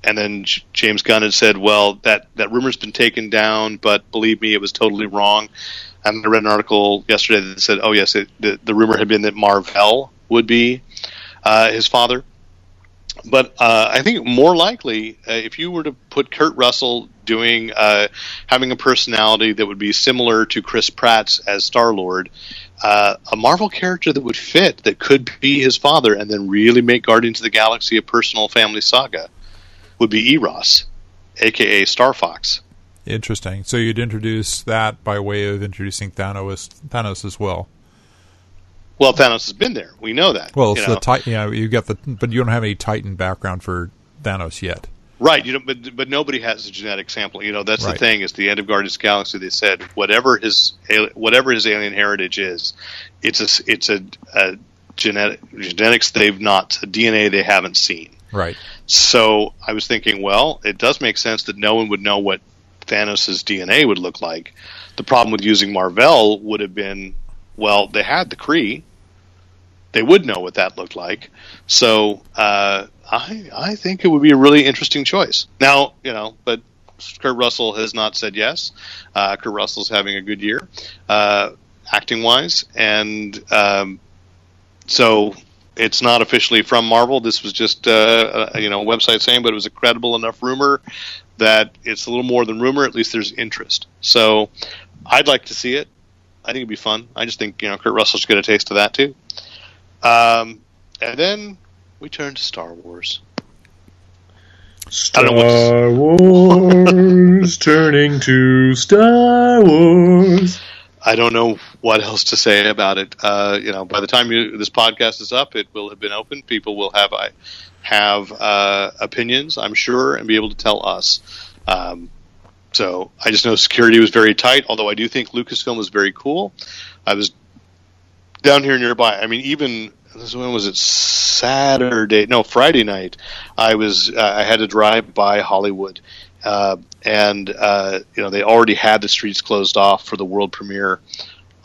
and then James Gunn had said, well, that, that rumor's been taken down, but believe me, it was totally wrong. And I read an article yesterday that said, oh, yes, it, the, the rumor had been that Mar-Vell would be uh, his father but uh, I think more likely, uh, if you were to put Kurt Russell doing uh, having a personality that would be similar to Chris Pratt's as Star Lord, uh, a Marvel character that would fit, that could be his father, and then really make Guardians of the Galaxy a personal family saga, would be Eros, aka Star Fox. Interesting. So you'd introduce that by way of introducing Thanos, Thanos as well. Well, Thanos has been there. We know that. Well, you it's know. the Titan. You you got the, but you don't have any Titan background for Thanos yet. Right, you know, but but nobody has a genetic sample. You know, that's Right. the thing. Is the end of Guardians of the Galaxy? They said whatever his whatever his alien heritage is, it's a it's a, a genetic genetics they've not a DNA they haven't seen. Right. So I was thinking, well, it does make sense that no one would know what Thanos' DNA would look like. The problem with using Mar-Vell would have been, well, they had the Kree. They would know what that looked like. So uh, I I think it would be a really interesting choice. Now, you know, but Kurt Russell has not said yes. Uh, Kurt Russell's having a good year, uh, acting wise, and um, so it's not officially from Marvel. This was just uh, a, you know a website saying, but it was a credible enough rumor that it's a little more than rumor. At least there's interest. So I'd like to see it. I think it'd be fun. I just think you know Kurt Russell should get a taste of that too. Um, and then we turn to Star Wars. I don't know Star Wars turning to Star Wars. I don't know what else to say about it. Uh, you know, by the time you, this podcast is up, it will have been open. People will have I have uh, opinions, I'm sure, and be able to tell us. Um, so I just know security was very tight. Although I do think Lucasfilm was very cool. I was down here nearby. I mean, even when was it? Saturday? No, Friday night. I was. Uh, I had to drive by Hollywood, uh, and uh, you know they already had the streets closed off for the world premiere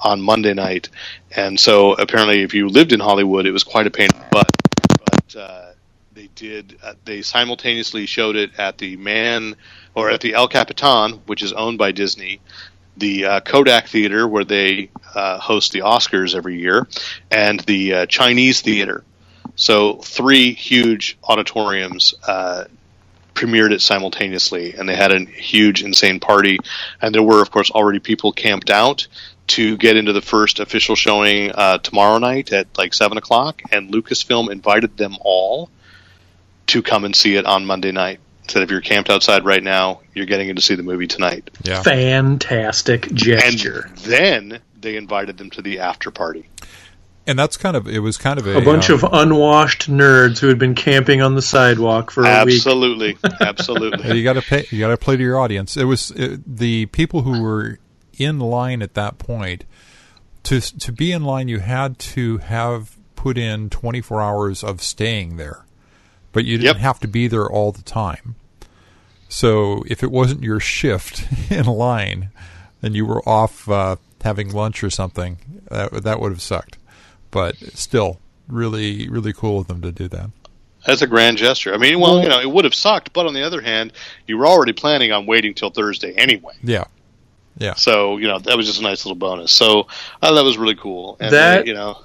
on Monday night, and so apparently, if you lived in Hollywood, it was quite a pain. But uh, they did. Uh, they simultaneously showed it at the Man or at the El Capitan, which is owned by Disney, the uh, Kodak Theater, where they uh, host the Oscars every year, and the Chinese Theater. So three huge auditoriums uh, premiered it simultaneously, and they had a huge, insane party. And there were, of course, already people camped out to get into the first official showing uh, tomorrow night at like seven o'clock. And Lucasfilm invited them all to come and see it on Monday night. Said if you're camped outside right now, you're getting in to see the movie tonight. Yeah. Fantastic And gesture. then they invited them to the after party. And that's kind of it was kind of a, A bunch uh, of unwashed nerds who had been camping on the sidewalk for a week. Absolutely, absolutely. you got to pay. You got to play to your audience. It was it, the people who were in line at that point. To to be in line, you had to have put in 24 hours of staying there, but you didn't Yep. have to be there all the time. So if it wasn't your shift in line, and you were off uh, having lunch or something, that that would have sucked. But still, really, really cool of them to do that. That's a grand gesture. I mean, well, you know, it would have sucked, but on the other hand, you were already planning on waiting till Thursday anyway. Yeah, yeah. So, you know, that was just a nice little bonus. So, I thought that was really cool. And, That- uh, you know,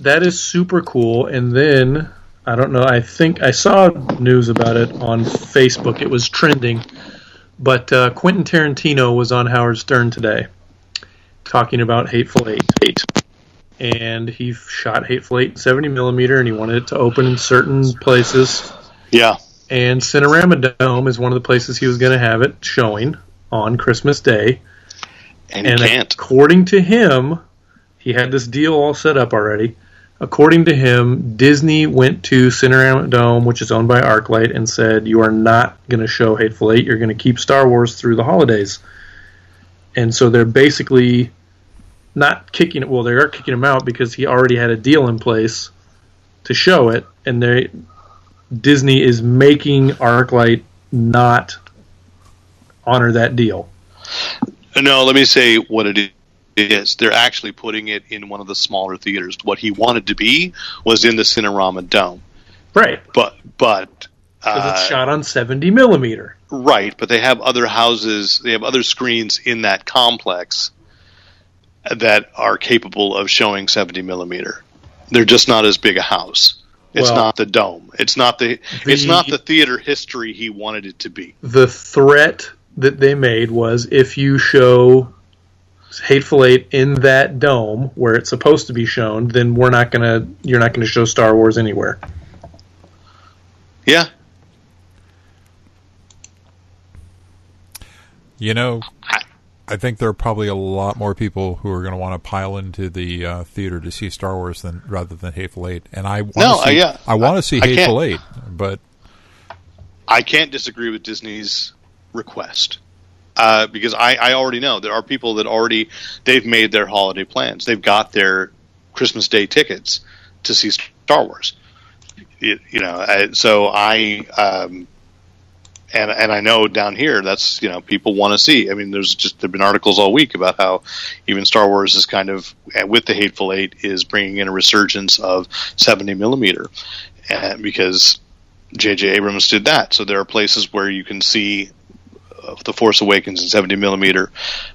That is super cool. And then I don't know. I think I saw news about it on Facebook. It was trending. But uh, Quentin Tarantino was on Howard Stern today talking about Hateful Eight. Eight. And he shot Hateful Eight 70 millimeter, and he wanted it to open in certain places. Yeah. And Cinerama Dome is one of the places he was going to have it showing on Christmas Day. And, and according to him, he had this deal all set up already. According to him, Disney went to Cinerama Dome, which is owned by ArcLight, and said, "You are not going to show Hateful Eight. You're going to keep Star Wars through the holidays." And so they're basically not kicking it. Well, they are kicking him out because he already had a deal in place to show it, and they Disney is making ArcLight not honor that deal. No, let me say what it is. They're actually putting it in one of the smaller theaters. What he wanted to be was in the Cinerama Dome. Right. But but Because uh, it's shot on 70 millimeter. right, but they have other houses, they have other screens in that complex that are capable of showing 70 millimeter. They're just not as big a house. It's Well- not the dome. It's not the, it's not the theater history he wanted it to be. the threat that they made was if you show Hateful Eight in that dome where it's supposed to be shown, then we're not gonna you're not gonna show Star Wars anywhere. Yeah, You know, I think there are probably a lot more people who are going to want to pile into the uh, theater to see Star Wars than rather than Hateful Eight. And I want No, to see, uh, yeah. I want to see I Hateful Eight, but I can't disagree with Disney's request uh, because I, I already know there are people that already they've made their holiday plans. They've got their Christmas Day tickets to see Star Wars. You, you know, I, so I um, and and I know down here that's you know people want to see. I mean, there's just there've been articles all week about how even Star Wars is kind of with the Hateful Eight is bringing in a resurgence of 70 millimeter, because J.J. Abrams did that. So there are places where you can see The Force Awakens in 70 millimeter.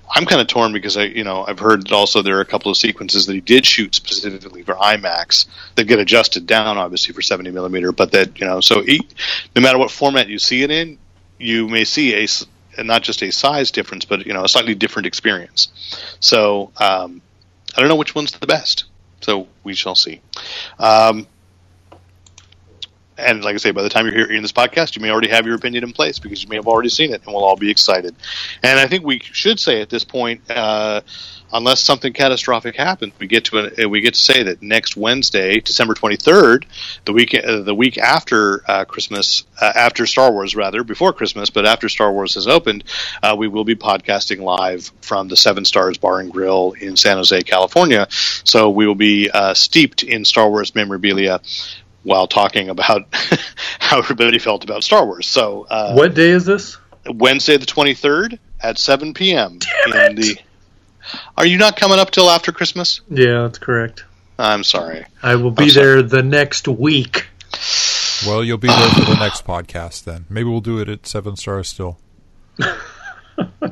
I'm kind of torn because I, you know, I've heard that also there are a couple of sequences that he did shoot specifically for IMAX that get adjusted down, obviously for 70 millimeter. But that, you know, so he, no matter what format you see it in, you may see a not just a size difference, but you know, a slightly different experience. So um, I don't know which one's the best. So we shall see. Um, and like I say, by the time you're hearing this podcast, you may already have your opinion in place because you may have already seen it, and we'll all be excited. And I think we should say at this point, uh, unless something catastrophic happens, we get to we get to say that next Wednesday, December 23rd, the week uh, the week after uh, Christmas, uh, after Star Wars rather, before Christmas, but after Star Wars has opened, uh, we will be podcasting live from the Seven Stars Bar and Grill in San Jose, California. So we will be uh, steeped in Star Wars memorabilia while talking about how everybody felt about Star Wars. So uh, what day is this? Wednesday the 23rd at 7 p.m. in the. Are you not coming up till after Christmas? Yeah, that's correct. I'm sorry. I will be I'm sorry. there the next week. well, you'll be there for the next podcast then. Maybe we'll do it at Seven Stars still.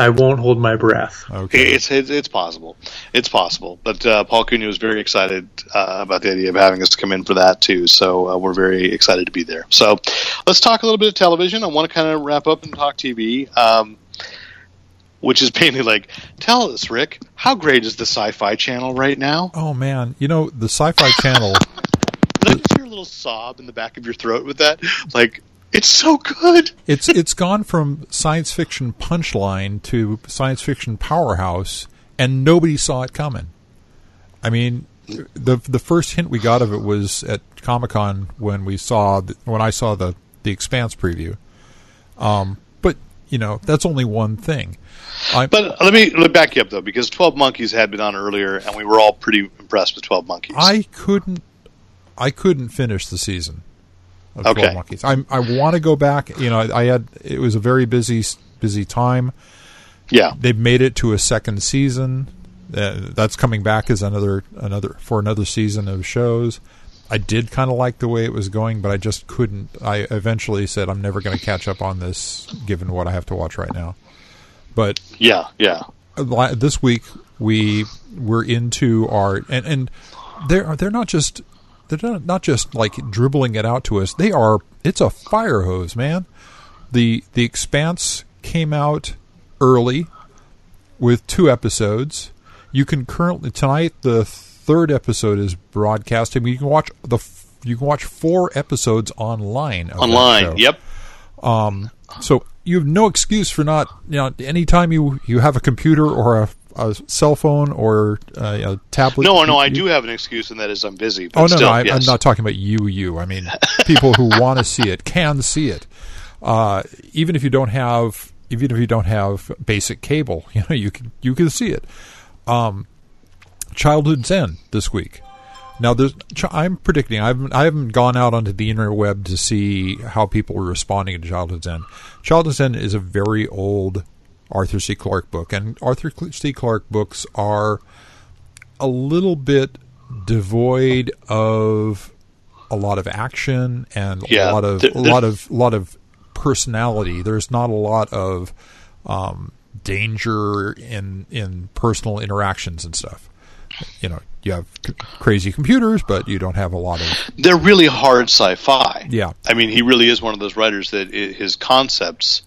I won't hold my breath. Okay. It's, it's it's possible. It's possible. But uh, Paul Cunha was very excited uh, about the idea of having us come in for that too. So uh, we're very excited to be there. So let's talk a little bit of television. I want to kind of wrap up and talk TV. Um, which is mainly like, tell us, Rick, how great is the Sci-Fi Channel right now? oh man, you know the Sci-Fi Channel. Did I just hear a little sob in the back of your throat with that? Like, it's so good. it's it's gone from science fiction punchline to science fiction powerhouse, and nobody saw it coming. I mean, the the first hint we got of it was at Comic Con when we saw the, when I saw the the Expanse preview. Um, but you know that's only one thing. I, But let me let me back you up though, because Twelve Monkeys had been on earlier, and we were all pretty impressed with Twelve Monkeys. I couldn't I couldn't finish the season of Okay. Twelve Monkeys. I I want to go back. You know, I, I had it was a very busy busy time. yeah, They've made it to a second season. Uh, that's coming back as another another for another season of shows. I did kind of like the way it was going, but I just couldn't. I eventually said I'm never going to catch up on this, given what I have to watch right now. But yeah, yeah. this week we were into our and and they're they're not just they're not, not just like dribbling it out to us. They are. It's a fire hose, man. the The Expanse came out early with two episodes. You can currently tonight the third episode is broadcasting. You can watch the you can watch four episodes online. Online. Yep. Um, so you have no excuse for not, you know, anytime you, you have a computer or a, a cell phone or a, a tablet. No, no, I do have an excuse, and that is I'm busy. But Oh no, still, no, I, I'm yes. not talking about you. You, I mean, people who want to see it can see it, uh, even if you don't have, even if you don't have basic cable. You know, you can you can see it. Um, Childhood's End this week. Now, there's, I'm predicting. I haven't, I haven't gone out onto the interweb to see how people are responding to Childhood's End. Childhood's End is a very old Arthur C. Clarke book, and Arthur C. Clarke books are a little bit devoid of a lot of action and Yeah, a lot of a lot of lot of personality. There's not a lot of um, danger in in personal interactions and stuff. You know, you have c- crazy computers, but you don't have a lot of They're really hard sci-fi. Yeah. I mean, he really is one of those writers that i his concepts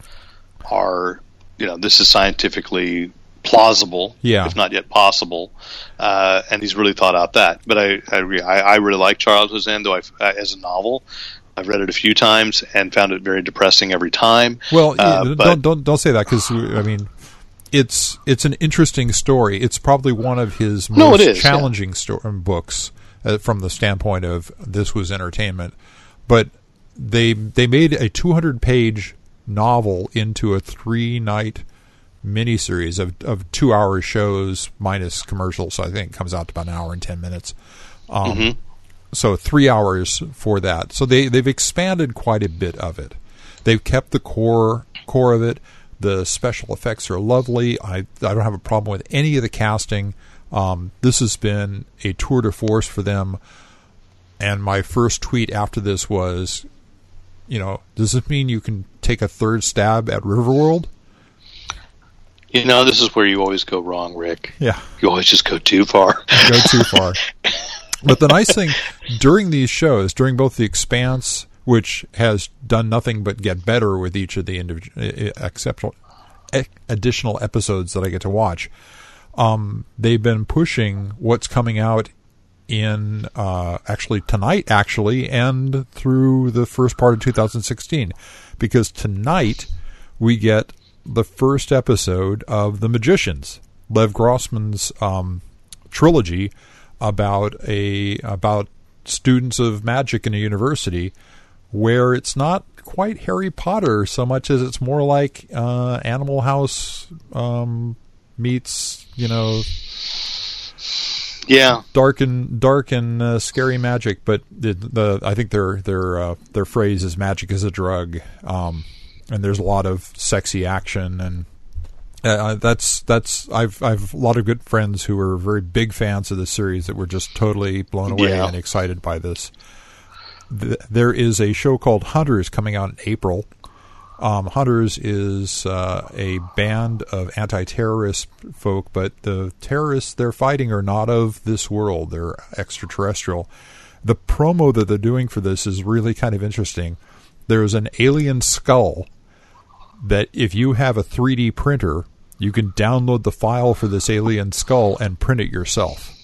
are, you know, this is scientifically plausible, Yeah. if not yet possible, uh, and he's really thought out that. But I, I. I, really like Childhood's End, though I've, uh, as a novel. I've read it a few times and found it very depressing every time. Well, Uh, yeah, don't don't don't say that because I mean, it's it's an interesting story. It's probably one of his most No, is, yeah. challenging sto- um, books uh, from the standpoint of this was entertainment, but they they made a 200 page novel into a three night miniseries of of two hour shows minus commercials. So I think it comes out to about an hour and ten minutes. Um, So three hours for that. So they they've expanded quite a bit of it. They've kept the core core of it. The special effects are lovely. I I don't have a problem with any of the casting. Um, this has been a tour de force for them. And my first tweet after this was, you know, does this mean you can take a third stab at Riverworld? You know, this is where you always go wrong, Rick. Yeah. You always just go too far. go too far. But the nice thing during these shows, during both the Expanse, which has done nothing but get better with each of the individual exceptional additional episodes that I get to watch, um, they've been pushing what's coming out in uh, actually tonight, actually, and through the first part of 2016, because tonight we get the first episode of The Magicians, Lev Grossman's um, trilogy about a about students of magic in a university, where it's not quite Harry Potter so much as it's more like uh, Animal House um, meets you know yeah. dark and dark and uh, scary magic, but the, the I think their their uh, their phrase is magic is a drug, um, and there's a lot of sexy action and. Uh, that's that's I've I've a lot of good friends who are very big fans of the series that were just totally blown away Yeah. and excited by this. Th- there is a show called Hunters coming out in April. Um, Hunters is uh, a band of anti-terrorist folk, but the terrorists they're fighting are not of this world; they're extraterrestrial. The promo that they're doing for this is really kind of interesting. There's an alien skull that, if you have a 3D printer, you can download the file for this alien skull and print it yourself.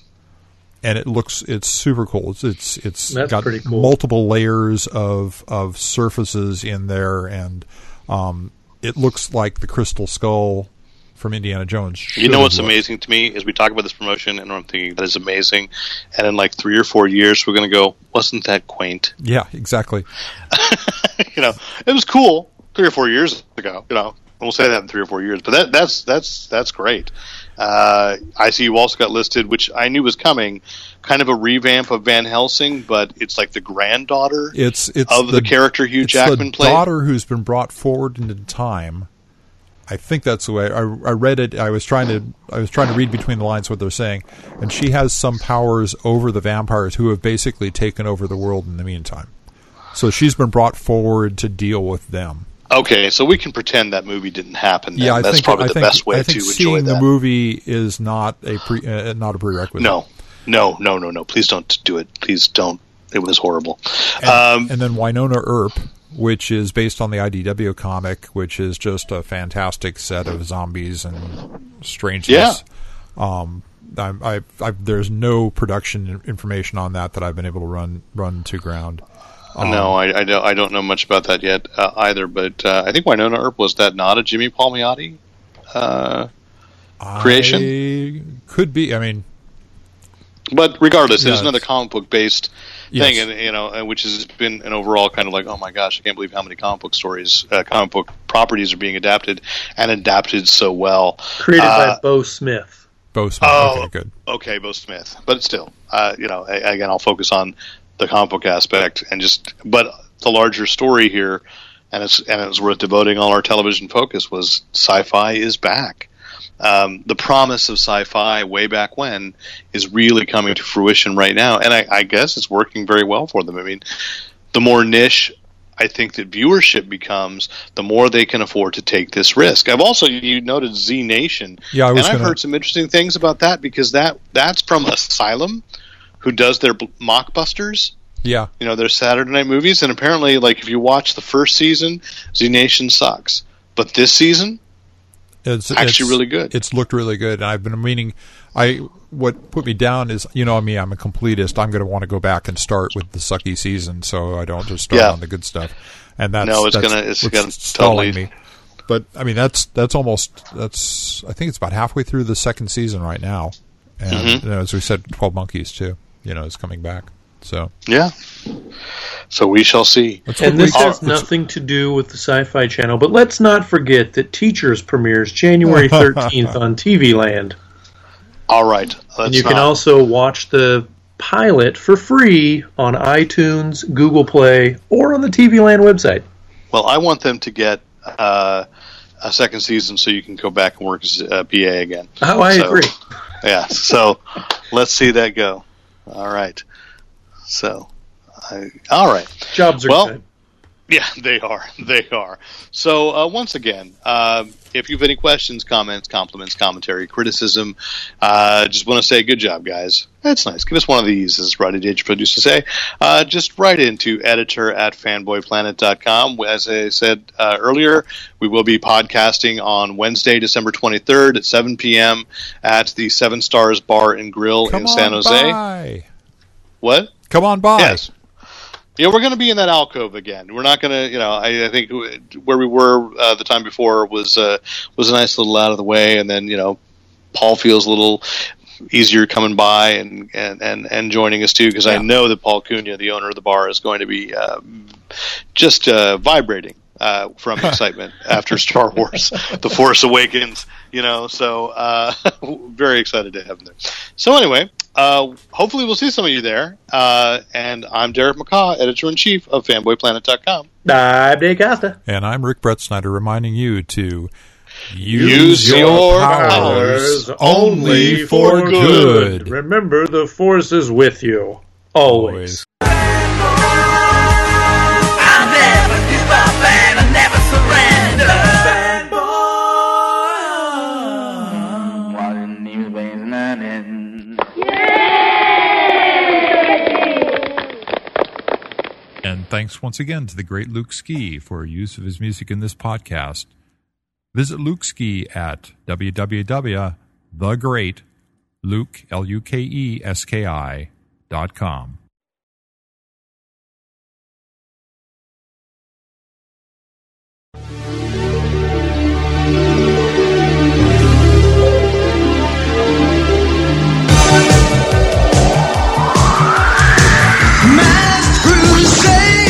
And it looks it's super cool. It's it's, it's got cool. multiple layers of of surfaces in there, and um, it looks like the crystal skull from Indiana Jones. You know what's look. amazing to me is we talk about this promotion, and I'm thinking that is amazing. And in like three or four years, we're going to go, wasn't that quaint? Yeah, exactly. you know, it was cool three or four years ago. You know, we'll say that in three or four years, but that that's that's that's great. Uh, I see you also got listed, which I knew was coming, kind of a revamp of Van Helsing, but it's like the granddaughter It's it's of the, character Hugh Jackman the played. daughter who's been brought forward into time. I think that's the way I, I read it. I was trying to I was trying to read between the lines what they're saying, and she has some powers over the vampires who have basically taken over the world in the meantime. So she's been brought forward to deal with them. Okay, so we can pretend that movie didn't happen. Then. Yeah, I that's think probably I the think, best way I think to enjoy seeing that. the movie is not a pre, uh, not a prerequisite. No, no, no, no, no. Please don't do it. Please don't it was horrible. And, um, and then Wynonna Earp, which is based on the IDW comic, which is just a fantastic set of zombies and strangeness. Um, I, I, I, there's no production information on that that I've been able to run run to ground. Um, no, I, I, don't, I don't know much about that yet uh, either. But uh, I think Wynonna Earp was that not a Jimmy Palmiotti uh, creation? I could be. I mean, but regardless, Yeah, it's another comic book based Yes. thing, and you know, which has been an overall kind of like, oh my gosh, I can't believe how many comic book stories, uh, comic book properties are being adapted and adapted so well. Created Uh, by Beau Smith. Beau Smith. Oh. okay, good. okay, Beau Smith, but still, uh, you know, again, I'll focus on the comic book aspect and just, but the larger story here, and it's and it's worth devoting all our television focus was sci-fi is back. Um, the promise of sci-fi way back when is really coming to fruition right now, and I, I guess it's working very well for them. I mean, the more niche I think that viewership becomes, the more they can afford to take this risk. I've also you noted Z Nation, Yeah, I was and I've gonna- heard some interesting things about that because that that's from Asylum, who does their mockbusters. Yeah, You know, their Saturday night movies, and apparently, like if you watch the first season, Z Nation sucks, but this season, it's Actually it's- really good. It's looked really good, and I've been meaning. I what put me down is you know me. I'm a completist. I'm going to want to go back and start with the sucky season, so I don't just start Yeah. on the good stuff. And that's No, it's that's gonna- it's gonna stalling totally- me. But I mean, that's that's almost that's. I think it's about halfway through the second season right now, and Mm-hmm. you know, as we said, Twelve Monkeys too. You know, is coming back. So yeah. So we shall see. And this we- has nothing to do with the Sci Fi Channel, but let's not forget that Teachers premieres January 13th on TV Land. All right, And you can also watch the pilot for free on iTunes, Google Play, or on the TV Land website. Well, I want them to get uh, a second season so you can go back and work as a BA again. Oh, I So- agree. Yeah, so let's see that go. All right. So, I, all right. Jobs are Well, good. Yeah, they are. They are. So, uh, once again, um, if you have any questions, comments, compliments, commentary, criticism, uh, just want to say good job, guys. That's nice. Give us one of these, as Roddy Dage used to say. Uh, just write into editor at fanboyplanet.com. As I said uh, earlier, we will be podcasting on Wednesday, December 23rd at 7 p.m. at the Seven Stars Bar and Grill come in San Jose. by. What? Come on by. Yes. Yeah, we're going to be in that alcove again. We're not going to, you know, I, I think where we were uh, the time before was uh, was a nice little out of the way, and then you know, Paul feels a little easier coming by and and and, and joining us too because I know that Paul Cunha, the owner of the bar, is going to be uh, just uh, vibrating. Uh, from excitement after Star Wars, The Force Awakens, you know, so uh, very excited to have him there. So anyway, uh, hopefully we'll see some of you there. Uh, and I'm Derek McCaw, editor in chief of FanboyPlanet.com. I'm Dave Costa. And I'm Rick Brett Snyder reminding you to Use your powers only for good. Remember, the Force is with you. Always. I'll thanks once again to the great Luke Ski for use of his music in this podcast. Visit Luke Ski at www.thegreatlukelukeski.com. My say